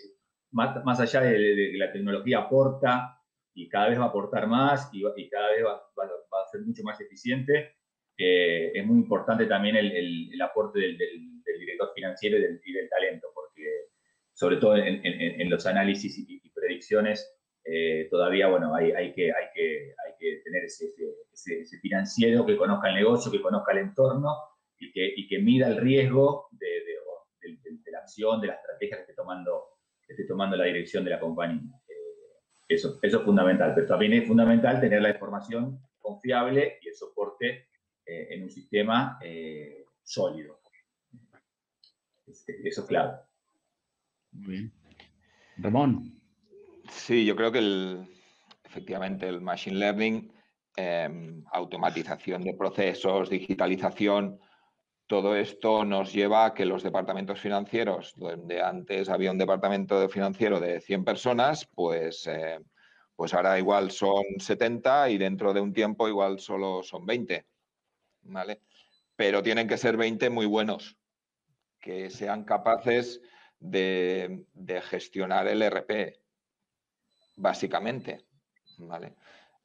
más, allá de, que la tecnología aporta y cada vez va a aportar más y, cada vez va, a ser mucho más eficiente, es muy importante también el, aporte del, director financiero y del, talento, sobre todo en, los análisis y, predicciones, todavía, bueno, hay, que, que, que tener ese, financiero que conozca el negocio, que conozca el entorno y que, y que mida el riesgo de, la acción, de la estrategia que esté tomando, esté tomando la dirección de la compañía. Eh, eso, es fundamental, pero también es fundamental tener la información confiable y el soporte eh, en un sistema eh, sólido. Eso es clave. Muy bien. Ramón. Sí, yo creo que el, efectivamente el Machine Learning Em, automatización de procesos, digitalización, todo esto nos lleva a que los departamentos financieros, donde antes había un departamento financiero de 100 personas, pues, eh, pues ahora igual son 70 y dentro de un tiempo igual solo son 20. ¿vale? Pero tienen que ser 20 muy buenos, que sean capaces de, gestionar el RP, básicamente. ¿vale?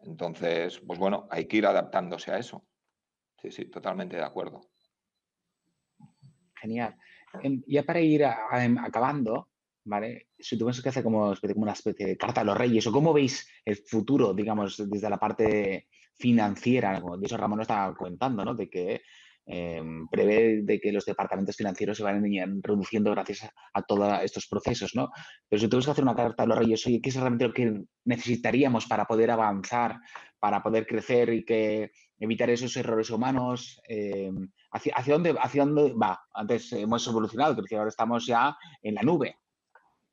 Entonces, pues bueno, hay que ir adaptándose a eso. Sí, sí, totalmente de acuerdo. Genial. Em, ya para ir em, acabando, ¿vale? Si tuviese que hacer como, una especie de carta a los reyes, o cómo veis el futuro, digamos, desde la parte financiera, como de Ramón nos estaba comentando, ¿no? De que Em, prevé de que los departamentos financieros se van reduciendo gracias a, todos estos procesos, ¿no? Pero si tenemos que hacer una carta a los reyes, oye, ¿qué es realmente lo que necesitaríamos para poder avanzar, para poder crecer y que evitar esos errores humanos? Em, ¿hacia, dónde, ¿Hacia dónde va? Antes hemos evolucionado, pero ahora estamos ya en la nube.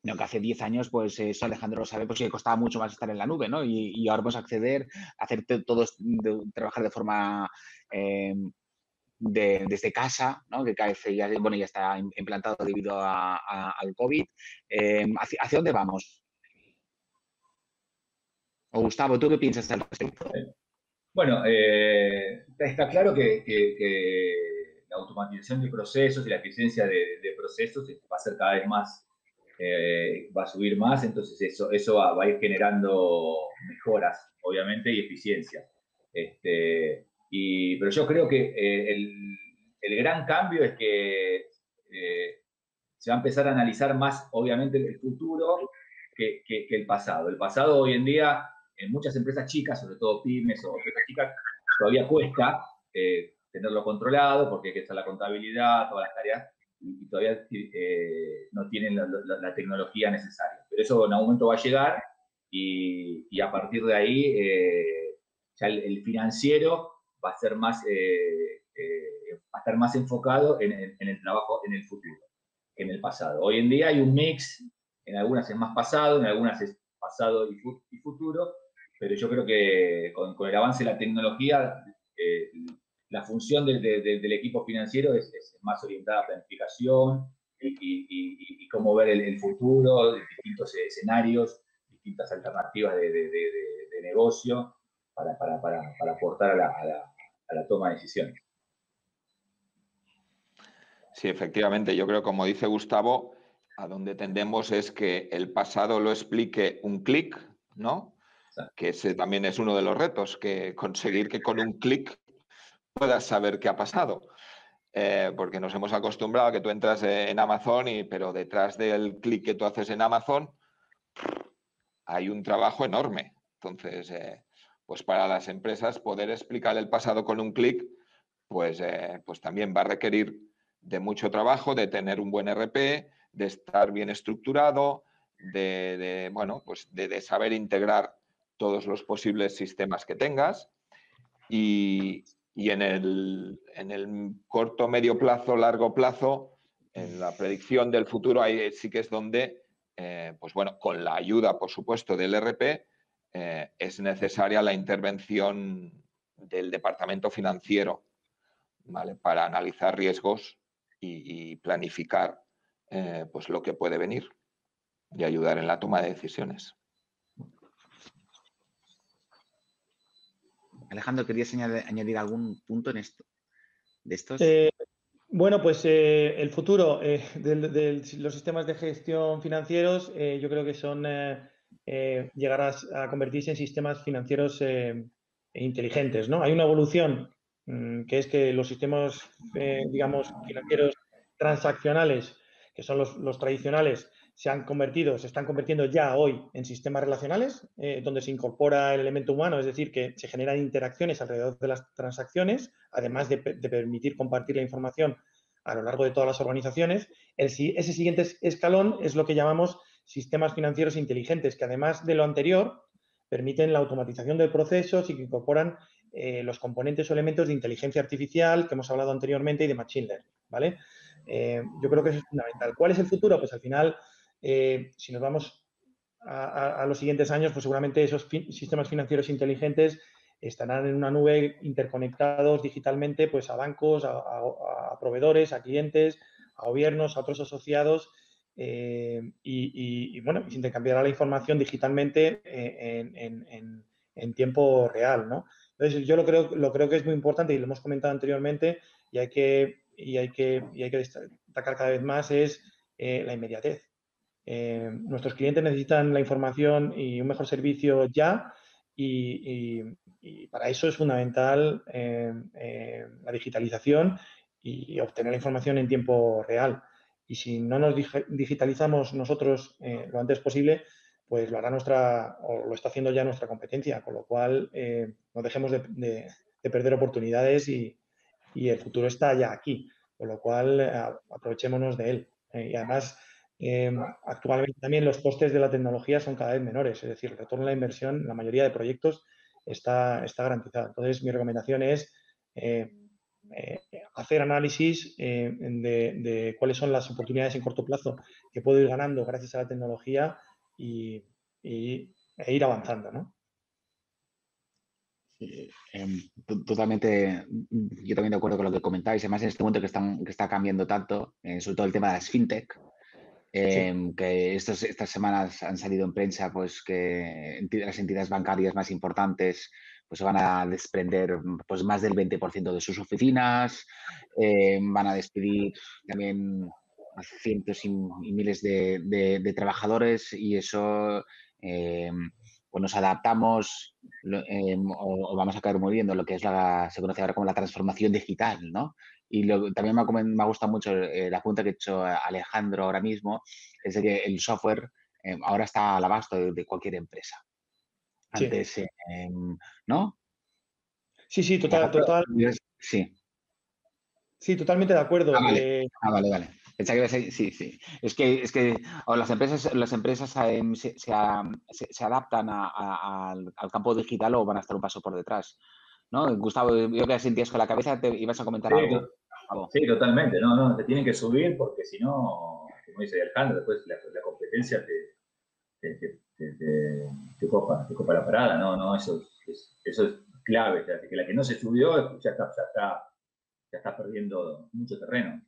No, que hace 10 años, pues eso Alejandro lo sabe, pues que costaba mucho más estar en la nube, ¿no? Y, ahora podemos acceder, hacer todo, trabajar de forma desde casa, ¿no? que KF ya, bueno, ya está implantado debido al COVID. Eh, ¿hacia, dónde vamos? O Gustavo, ¿tú qué piensas al respecto? Bueno, eh, está claro que, la automatización de procesos y la eficiencia de, procesos va a ser cada vez más, eh, va a subir más, entonces eso, eso va, va, a ir generando mejoras, obviamente, y eficiencia. Este, pero yo creo que eh, el, gran cambio es que eh, se va a empezar a analizar más, obviamente, el futuro que, el pasado. El pasado hoy en día, en muchas empresas chicas, sobre todo pymes o empresas chicas, todavía cuesta eh, tenerlo controlado porque hay que hacer la contabilidad, todas las tareas, y, todavía no tienen la, tecnología necesaria. Pero eso en algún momento va a llegar y, a partir de ahí ya el financiero va a ser más, eh, eh, va a estar más enfocado en el, trabajo en el futuro que en el pasado. Hoy en día hay un mix, en algunas es más pasado, en algunas es pasado y, futuro, pero yo creo que con, el avance de la tecnología, eh, la función del equipo financiero es, más orientada a planificación y, cómo ver el, futuro, distintos escenarios, distintas alternativas de, negocio para, aportar a la, a la toma de decisiones. Sí, efectivamente. Yo creo, como dice Gustavo, a donde tendemos es que el pasado lo explique un clic, ¿no? Que ese también es uno de los retos, que conseguir que con un clic puedas saber qué ha pasado. Eh, porque nos hemos acostumbrado a que tú entras en Amazon, y, pero detrás del clic que tú haces en Amazon hay un trabajo enorme. Entonces, eh, pues para las empresas poder explicar el pasado con un clic, pues, eh, pues también va a requerir de mucho trabajo, de tener un buen RP, de estar bien estructurado, de, bueno, pues de, saber integrar todos los posibles sistemas que tengas. Y, en, el, en, el, corto, medio plazo, largo plazo, en la predicción del futuro, ahí sí que es donde, eh, pues bueno, con la ayuda, por supuesto, del RP, eh, es necesaria la intervención del departamento financiero para analizar riesgos y, planificar eh, pues lo que puede venir y ayudar en la toma de decisiones. Alejandro, ¿querías añadir, algún punto en esto? De estos? Eh, bueno, pues el futuro de, los sistemas de gestión financieros yo creo que son eh, llegar a, convertirse en sistemas financieros eh, inteligentes. ¿no? Hay una evolución mm, que es que los sistemas, eh, digamos, financieros transaccionales, que son los, tradicionales, se han convertido, se están convirtiendo ya hoy en sistemas relacionales, eh, donde se incorpora el elemento humano, es decir, que se generan interacciones alrededor de las transacciones, además de, permitir compartir la información a lo largo de todas las organizaciones. ese siguiente escalón es lo que llamamos sistemas financieros inteligentes, que además de lo anterior, permiten la automatización de procesos y que incorporan eh, los componentes o elementos de inteligencia artificial que hemos hablado anteriormente y de machine learning, ¿vale? Eh, yo creo que eso es fundamental. ¿Cuál es el futuro? Pues al final, eh, si nos vamos a, los siguientes años, pues seguramente esos sistemas financieros inteligentes estarán en una nube interconectados digitalmente pues a bancos, a proveedores, a clientes, a gobiernos, a otros asociados eh, y, bueno, se intercambiará la información digitalmente eh, en, tiempo real, ¿no? Entonces, yo lo creo, lo creo que es muy importante y lo hemos comentado anteriormente y hay que, y hay que, y hay que destacar cada vez más es eh, la inmediatez. nuestros clientes necesitan la información y un mejor servicio ya y, para eso es fundamental la digitalización y obtener la información en tiempo real y si no nos digitalizamos nosotros eh, lo antes posible, pues lo hará nuestra, o lo está haciendo ya nuestra competencia, con lo cual eh, no dejemos de, perder oportunidades y, el futuro está ya aquí, con lo cual eh, aprovechémonos de él. y además, actualmente también los costes de la tecnología son cada vez menores, es decir, el retorno a la inversión la mayoría de proyectos está, está garantizado. Entonces, mi recomendación es eh, hacer análisis eh, de, cuáles son las oportunidades en corto plazo que puedo ir ganando gracias a la tecnología y, e ir avanzando, ¿no? Em, totalmente, yo también de acuerdo con lo que comentáis, además en este momento que, están, que está cambiando tanto, eh, sobre todo el tema de las fintech, em, que estas semanas han salido en prensa pues que las entidades bancarias más importantes pues van a desprender pues, más del 20% de sus oficinas, eh, van a despedir también cientos y, miles de, trabajadores y eso pues nos adaptamos eh, o, vamos a caer muriendo lo que es la, se conoce ahora como la transformación digital, ¿no? Y también me ha, me gustado mucho la punta que ha hecho Alejandro ahora mismo, es que el software ahora está al abasto de cualquier empresa antes, ¿no? Sí, sí, total, total. Sí. Sí, totalmente de acuerdo. Ah, vale, ah, vale. vale. Sí, sí. Es que, es que las empresas, las empresas em, se, se, adaptan al, campo digital o van a estar un paso por detrás. ¿No? Gustavo, yo que sentías con la cabeza, te ibas a comentar algo. Sí, totalmente. No, no, te tienen que subir porque si no, como dice Alejandro, después la, competencia te, te, copa, te copa la parada, no, no, eso es, eso es clave, que la que no se subió ya está, ya está, ya está perdiendo mucho terreno.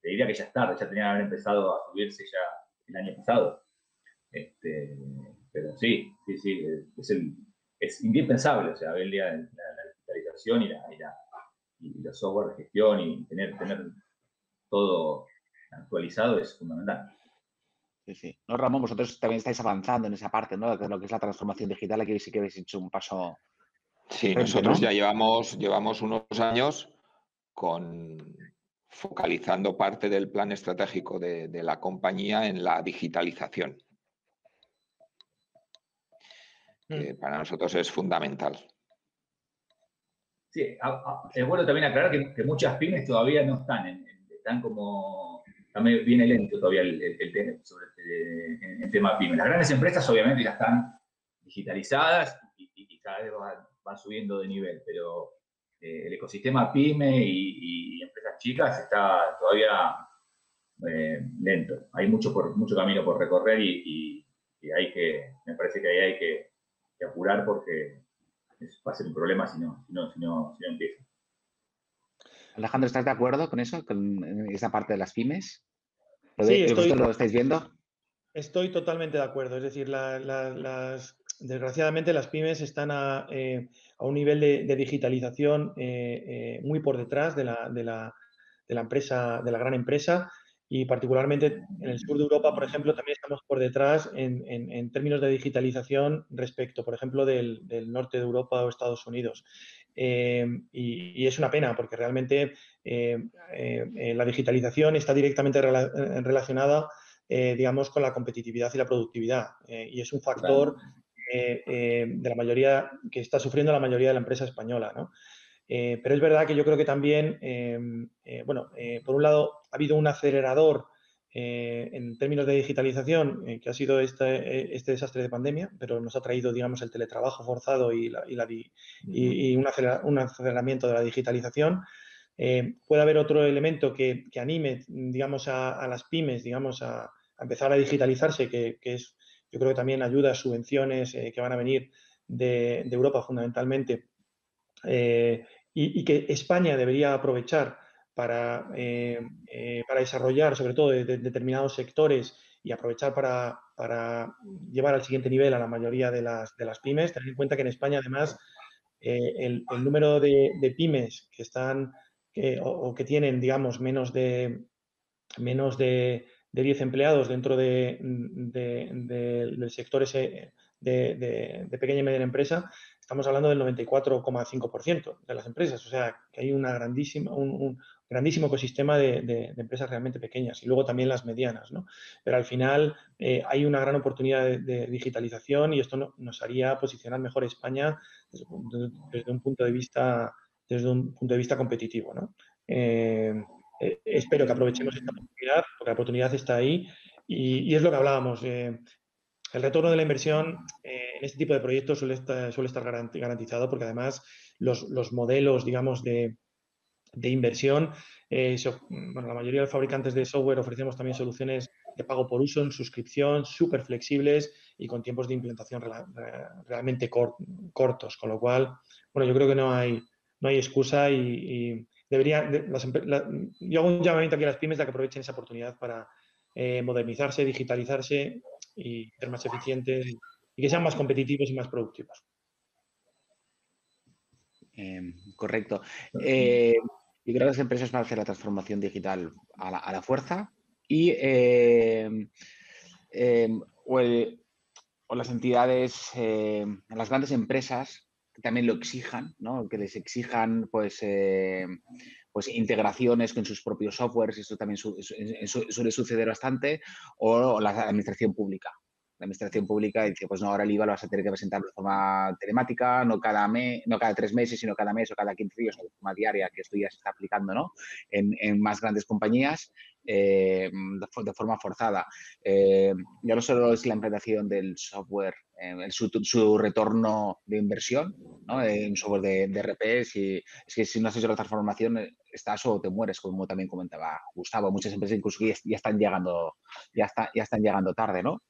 te diría que ya es tarde, ya tenían que haber empezado a subirse ya el año pasado. Este, pero sí, sí, sí, es, el, es indispensable, o sea, la, la, digitalización y, la, y, los software de gestión y tener, tener todo actualizado es fundamental. Sí, sí. No, Ramón, vosotros también estáis avanzando en esa parte, ¿no? De lo que es la transformación digital, aquí sí que habéis hecho un paso. Sí, nosotros ya llevamos, llevamos unos años con focalizando parte del plan estratégico de, la compañía en la digitalización. Que mm. para nosotros es fundamental. Sí, es bueno también aclarar que, muchas pymes todavía no están, están como también viene lento todavía el, tema sobre este, el, tema pyme. Las grandes empresas obviamente ya están digitalizadas y, cada vez van, subiendo de nivel, pero eh, el ecosistema pyme y, empresas chicas está todavía eh, lento. Hay mucho, por, mucho camino por recorrer y, hay que, me parece que ahí hay que, apurar porque va a ser un problema si no, si no, si no, si no empieza. Alejandro, ¿estás de acuerdo con eso, con esa parte de las pymes? sí, estoy, lo estáis viendo? Estoy totalmente de acuerdo. Es decir, desgraciadamente las pymes están a, eh, un nivel de, digitalización eh, eh, muy por detrás de la, de la, empresa, de la gran empresa y particularmente en el sur de Europa, por ejemplo, también estamos por detrás en, términos de digitalización respecto, por ejemplo, del, norte de Europa o Estados Unidos. Y, es una pena porque realmente la digitalización está directamente relacionada, digamos, con la competitividad y la productividad y es un factor de la mayoría que está sufriendo la mayoría de la empresa española, ¿no? Eh, pero es verdad que yo creo que también, em, eh, bueno, eh, por un lado ha habido un acelerador en términos de digitalización, que ha sido este, este, desastre de pandemia, pero nos ha traído, digamos, el teletrabajo forzado y, y, un, aceleramiento de la digitalización. puede haber otro elemento que, anime, digamos, a, las pymes, digamos, a, empezar a digitalizarse, que, es, yo creo que también ayuda, subvenciones que van a venir de, de Europa fundamentalmente, eh, y, que España debería aprovechar para, eh, eh, para desarrollar, sobre todo de, determinados sectores y aprovechar para, llevar al siguiente nivel a la mayoría de las, pymes. Tener en cuenta que en España, además, eh, el, número de, pymes que están o, que tienen, digamos, menos de, menos de, de 10 empleados dentro de, del sector ese de, pequeña y mediana empresa, estamos hablando del 94,5% de las empresas. O sea, que hay una grandísima, un, grandísimo ecosistema de, empresas realmente pequeñas y luego también las medianas. ¿no? Pero al final eh, hay una gran oportunidad de, digitalización y esto nos haría posicionar mejor España desde, un punto de vista desde un punto de vista competitivo. ¿no? Eh, eh, espero que aprovechemos esta oportunidad, porque la oportunidad está ahí y, es lo que hablábamos. El retorno de la inversión en este tipo de proyectos suele estar, suele estar garantizado porque además los, modelos, digamos, de, inversión, eh, bueno, la mayoría de los fabricantes de software ofrecemos también soluciones de pago por uso en suscripción, súper flexibles y con tiempos de implantación realmente cortos, con lo cual, bueno, yo creo que no hay, no hay excusa y, debería, yo hago un llamamiento aquí a las pymes de que aprovechen esa oportunidad para eh, modernizarse, digitalizarse y ser más eficientes y que sean más competitivos y más productivos. Em, correcto. Eh, yo creo que las empresas van a hacer la transformación digital a la, fuerza y em, em, o, las entidades, las grandes empresas que también lo exijan, ¿no? que les exijan pues, pues integraciones con sus propios softwares, esto también suele suceder bastante, o la administración pública. La administración pública dice, pues no, ahora el IVA lo vas a tener que presentar de forma telemática, no cada, mes, no cada tres meses, sino cada mes o cada 15 días, de forma diaria, que esto ya se está aplicando ¿no? en, más grandes compañías eh, de, forma forzada. Eh, ya no solo es la implementación del software, eh, su, retorno de inversión ¿no? en software de, de RP, si, es que si no haces la transformación, estás o te mueres, como también comentaba Gustavo. Muchas empresas incluso ya, ya están llegando, ya, está, ya están llegando tarde, ¿no?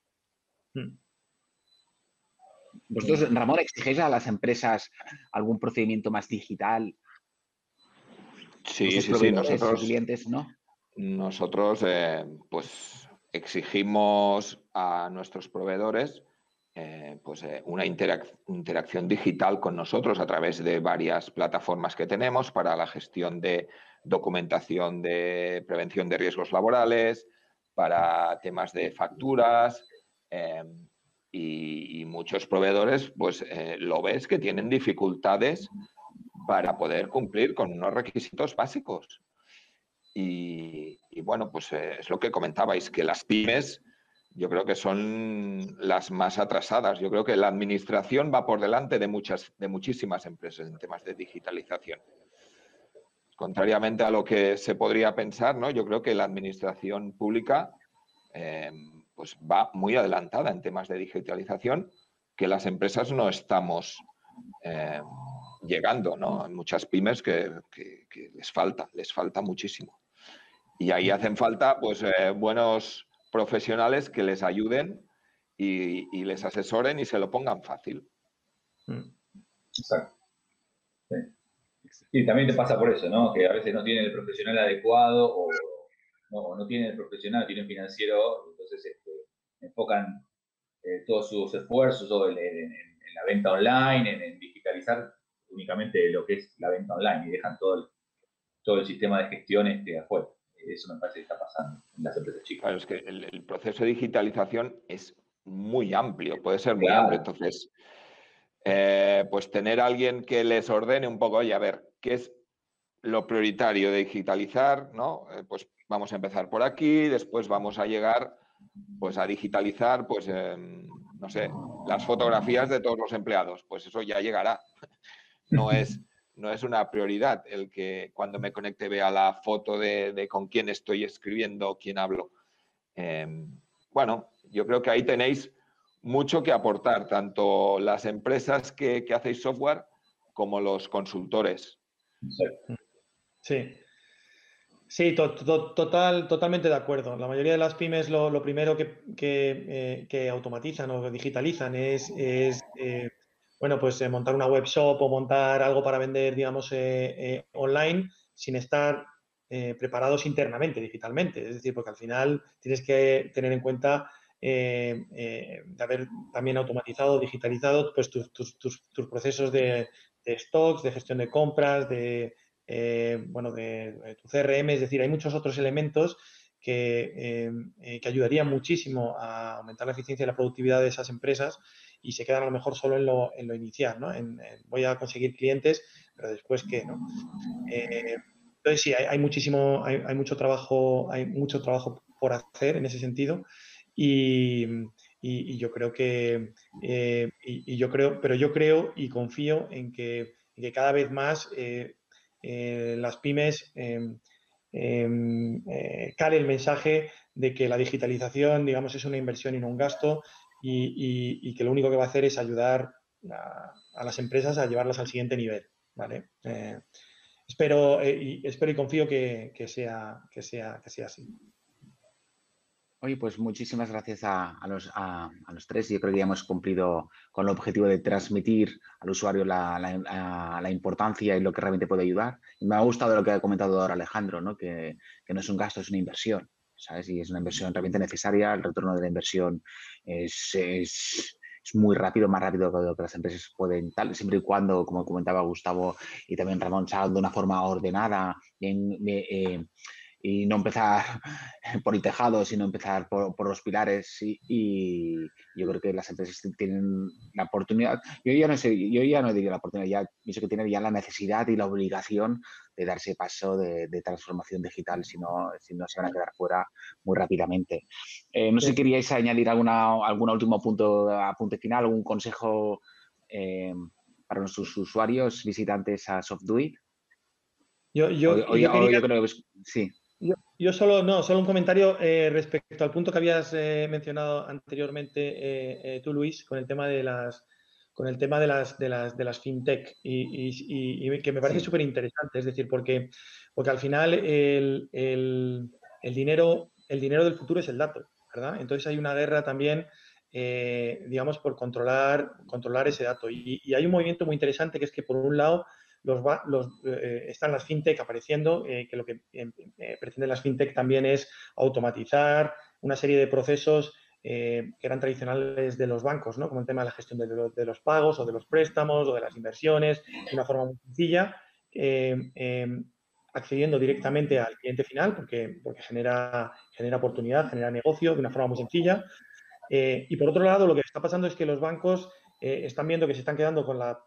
Hmm. ¿Vosotros, Ramón, exigéis a las empresas algún procedimiento más digital? Sí, sí, sí. Nosotros, clientes, ¿no? Nosotros, eh, pues, exigimos a nuestros proveedores eh, pues, eh, una interacción digital con nosotros a través de varias plataformas que tenemos para la gestión de documentación de prevención de riesgos laborales, para temas de facturas, Em, y, muchos proveedores, pues eh, lo ves que tienen dificultades para poder cumplir con unos requisitos básicos. Y, bueno, pues eh, es lo que comentabais, que las pymes yo creo que son las más atrasadas. Yo creo que la administración va por delante de muchas, de muchísimas empresas en temas de digitalización. Contrariamente a lo que se podría pensar, ¿no? Yo creo que la administración pública em, pues va muy adelantada en temas de digitalización que las empresas no estamos eh, llegando, ¿no? Hay muchas pymes que, les falta, les falta muchísimo. Y ahí hacen falta, pues, eh, buenos profesionales que les ayuden y, les asesoren y se lo pongan fácil. Mm. Exacto. Y también te pasa por eso, ¿no? Que a veces no tienen el profesional adecuado o no, no tienen el profesional, tienen financiero, entonces este, enfocan eh, todos sus esfuerzos en, la venta online, en, digitalizar únicamente lo que es la venta online y dejan todo el, todo el sistema de gestión este afuera. Eso me parece que está pasando en las empresas chicas. Claro, es que el, proceso de digitalización es muy amplio, puede ser muy amplio. Entonces, eh, pues tener alguien que les ordene un poco, oye, a ver, ¿qué es lo prioritario de digitalizar? ¿no? Eh, pues vamos a empezar por aquí, después vamos a llegar pues a digitalizar, pues, em, no sé, las fotografías de todos los empleados. Pues eso ya llegará. No es, no es una prioridad el que cuando me conecte vea la foto de, con quién estoy escribiendo, quién hablo. Em, bueno, yo creo que ahí tenéis mucho que aportar, tanto las empresas que, hacéis software como los consultores. Sí. Sí, total, totalmente de acuerdo. La mayoría de las pymes lo, primero que, eh, automatizan o digitalizan es, eh, bueno, pues eh, montar una web shop o montar algo para vender, digamos, online sin estar preparados internamente, digitalmente. Es decir, porque al final tienes que tener en cuenta eh, eh, de haber también automatizado, digitalizado pues, tus, procesos de, stocks, de gestión de compras, de, eh, bueno, de, tu CRM, es decir, hay muchos otros elementos que, que, ayudarían muchísimo a aumentar la eficiencia y la productividad de esas empresas y se quedan a lo mejor solo en lo, en lo inicial, ¿no? voy a conseguir clientes, pero después qué, ¿no? entonces sí, hay, muchísimo, hay, mucho trabajo, hay mucho trabajo por hacer en ese sentido y, yo creo que, eh, y, yo creo, pero yo creo y confío en que, cada vez más eh, eh, las pymes em, em, cale el mensaje de que la digitalización, digamos, es una inversión y no un gasto y, que lo único que va a hacer es ayudar a, las empresas a llevarlas al siguiente nivel, ¿vale? espero, y, espero y confío que, sea, que, sea, que sea así. Oye, pues muchísimas gracias a, los, a, los, tres. Yo creo que ya hemos cumplido con el objetivo de transmitir al usuario la, importancia y lo que realmente puede ayudar. Y me ha gustado lo que ha comentado ahora Alejandro, ¿no? Que, no es un gasto, es una inversión. ¿sabes? Y es una inversión realmente necesaria. El retorno de la inversión es, es, muy rápido, más rápido que lo que las empresas pueden, tal, siempre y cuando, como comentaba Gustavo y también Ramón, de una forma ordenada, bien, eh, y no empezar por el tejado, sino empezar por, por los pilares. Y, yo creo que las empresas tienen la oportunidad, yo ya no sé, yo ya no diría la oportunidad, ya pienso que tienen ya la necesidad y la obligación de darse paso de, transformación digital, si no, si no se van a quedar fuera muy rápidamente. Eh, no sé si queríais añadir alguna, algún último punto, apunte final, algún consejo eh, para nuestros usuarios visitantes a SoftDuit. Yo, yo, yo, creo que sí. Yo, solo, no, solo un comentario eh, respecto al punto que habías eh, mencionado anteriormente eh, tú, Luis, con el tema de las con el tema de las de las de las fintech y, que me parece súper interesante, es decir, porque, porque al final el, dinero el dinero del futuro es el dato, ¿verdad? Entonces hay una guerra también, digamos, por controlar controlar ese dato y, y hay un movimiento muy interesante que es que por un lado los, los eh, están las fintech apareciendo, eh, que lo que eh, pretenden las fintech también es automatizar una serie de procesos que eran tradicionales de los bancos, ¿no? como el tema de la gestión de, los pagos o de los préstamos o de las inversiones, de una forma muy sencilla, accediendo directamente al cliente final porque, porque genera, genera oportunidad, genera negocio de una forma muy sencilla. y por otro lado, lo que está pasando es que los bancos están viendo que se están quedando con la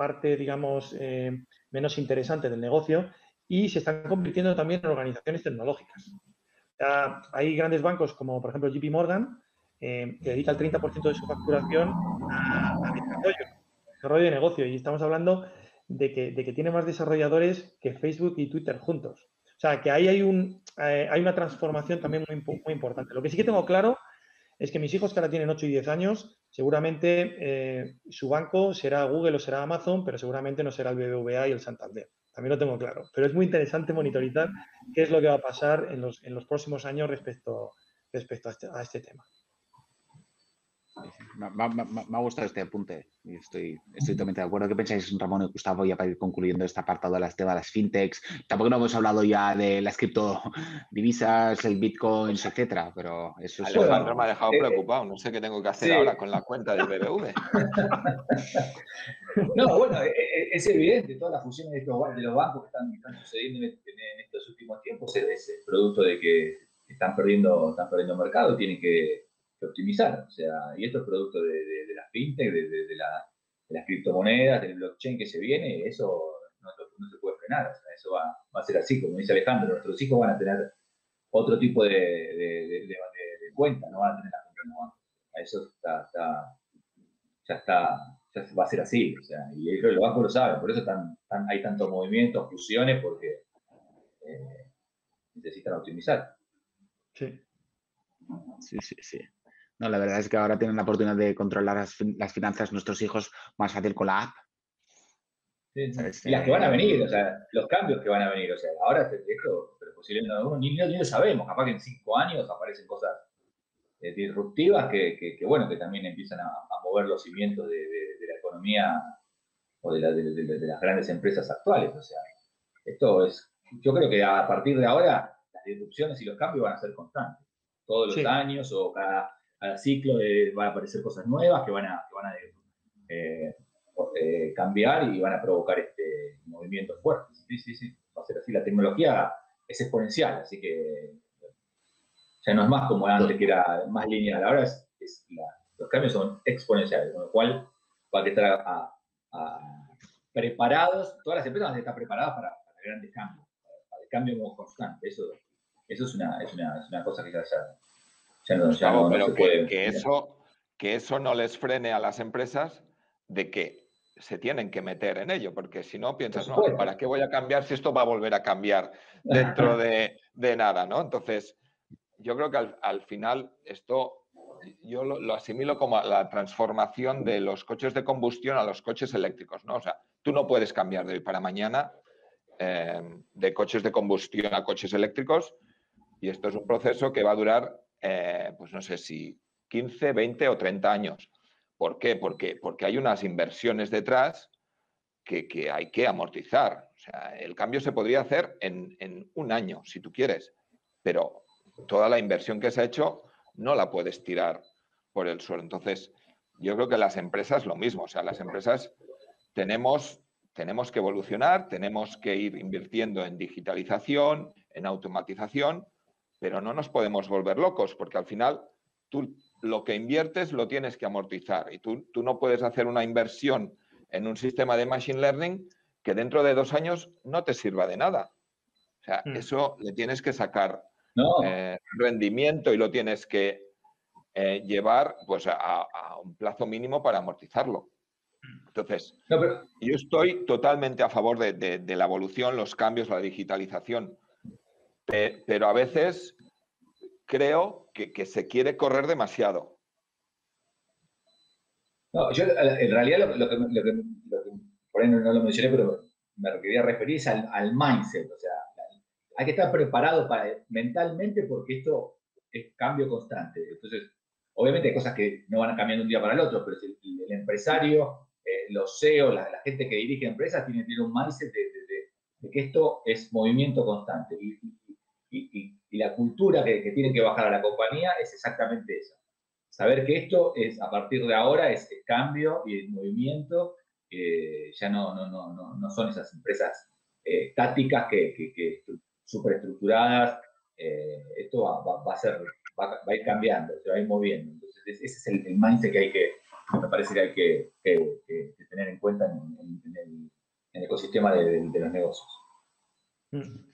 parte, digamos, eh, menos interesante del negocio y se están convirtiendo también en organizaciones tecnológicas. hay grandes bancos como, por ejemplo, JP Morgan, eh, que dedica el 30% de su facturación a, desarrollo, de negocio. Y estamos hablando de que, de que, tiene más desarrolladores que Facebook y Twitter juntos. O sea, que ahí hay, un, eh, hay una transformación también muy, muy importante. Lo que sí que tengo claro es que mis hijos que ahora tienen 8 y 10 años, seguramente eh, su banco será Google o será Amazon, pero seguramente no será el BBVA y el Santander. También lo tengo claro. Pero es muy interesante monitorizar qué es lo que va a pasar en los, próximos años respecto, este, a este tema. Me, ha gustado este apunte y estoy, estoy totalmente de acuerdo. ¿Qué pensáis, Ramón y Gustavo, ya para ir concluyendo este apartado de las, de las fintechs? Tampoco no hemos hablado ya de las criptodivisas, el bitcoin, etcétera, pero eso es... Alejandro me ha dejado preocupado. No sé qué tengo que hacer ahora con la cuenta del BBV. no, bueno, e, e, es, evidente, todas las fusiones de, los bancos que están, sucediendo en, estos últimos tiempos es, producto de que están perdiendo, están perdiendo mercado, tienen que optimizar. O sea, y esto es producto de, de, de la fintech, de, la, las criptomonedas, del blockchain que se viene, eso no, se puede frenar. eso va, a ser así, como dice Alejandro, nuestros hijos van a tener otro tipo de, cuenta, no van a tener la cuenta no Eso está, ya está, ya va a ser así. O sea, y los bancos lo saben, por eso hay tantos movimientos, fusiones, porque eh, necesitan optimizar. Sí. Sí, sí, sí. No, la verdad es que ahora tienen la oportunidad de controlar las, finanzas de nuestros hijos más fácil con la app. Sí, Y las que van a venir, o sea, los cambios que van a venir, o sea, ahora esto, pero posiblemente no, ni, ni, lo sabemos, capaz que en cinco años aparecen cosas eh, disruptivas que, bueno, que también empiezan a, mover los cimientos de, la economía o de, las grandes empresas actuales, o sea, esto es, yo creo que a partir de ahora las disrupciones y los cambios van a ser constantes, todos los años o cada, ciclo van a aparecer cosas nuevas que van a, a eh, eh, cambiar y van a provocar este, movimientos fuertes. Sí, sí, sí, va a ser así. La tecnología es exponencial, así que ya no es más como antes, que era más lineal. Ahora es, los cambios son exponenciales, con lo cual va a estar preparados, todas las empresas van a estar preparadas para, grandes cambios, para, el cambio constante. Eso, eso es, una, es, una, es una cosa que ya, ya, no, ya no, se puede. Que eso, que eso no les frene a las empresas de que se tienen que meter en ello, porque si no piensas, no, ¿para qué voy a cambiar si esto va a volver a cambiar dentro de, nada? ¿no? Entonces, yo creo que al, final esto yo lo, asimilo como la transformación de los coches de combustión a los coches eléctricos, ¿no? O sea, tú no puedes cambiar de hoy para mañana eh, de coches de combustión a coches eléctricos y esto es un proceso que va a durar, eh, pues no sé si 15, 20 o 30 años. ¿Por qué? Porque, porque hay unas inversiones detrás que, hay que amortizar. O sea, el cambio se podría hacer en, un año, si tú quieres, pero toda la inversión que se ha hecho no la puedes tirar por el suelo. Entonces, yo creo que las empresas lo mismo. O sea, las empresas tenemos, tenemos que evolucionar, tenemos que ir invirtiendo en digitalización, en automatización, pero no nos podemos volver locos, porque al final tú lo que inviertes lo tienes que amortizar y tú, tú no puedes hacer una inversión en un sistema de Machine Learning que dentro de dos años no te sirva de nada. O sea, hmm. eso le tienes que sacar eh, rendimiento y lo tienes que eh, llevar pues, a, un plazo mínimo para amortizarlo. Entonces, yo estoy totalmente a favor de, la evolución, los cambios, la digitalización, pero a veces creo que, se quiere correr demasiado. No, yo en realidad lo, que, por ahí no, lo mencioné, pero me quería referir al, mindset. O sea, hay que estar preparado para, mentalmente porque esto es cambio constante. Entonces, obviamente hay cosas que no van a cambiar de un día para el otro, pero el, empresario, eh, los CEO, la, gente que dirige empresas, tiene tener un mindset de, que esto es movimiento constante. Y, la cultura que, tiene que bajar a la compañía es exactamente esa. Saber que esto es, a partir de ahora, es el cambio y el movimiento, ya no, no, no, no, son esas empresas eh, estáticas que, que, superestructuradas. Eh, esto va, a ser, va, a ir cambiando, se va a ir moviendo. Entonces, ese es el, mindset que hay que, me parece que hay que, tener en cuenta en, el, ecosistema de, los negocios. Mm.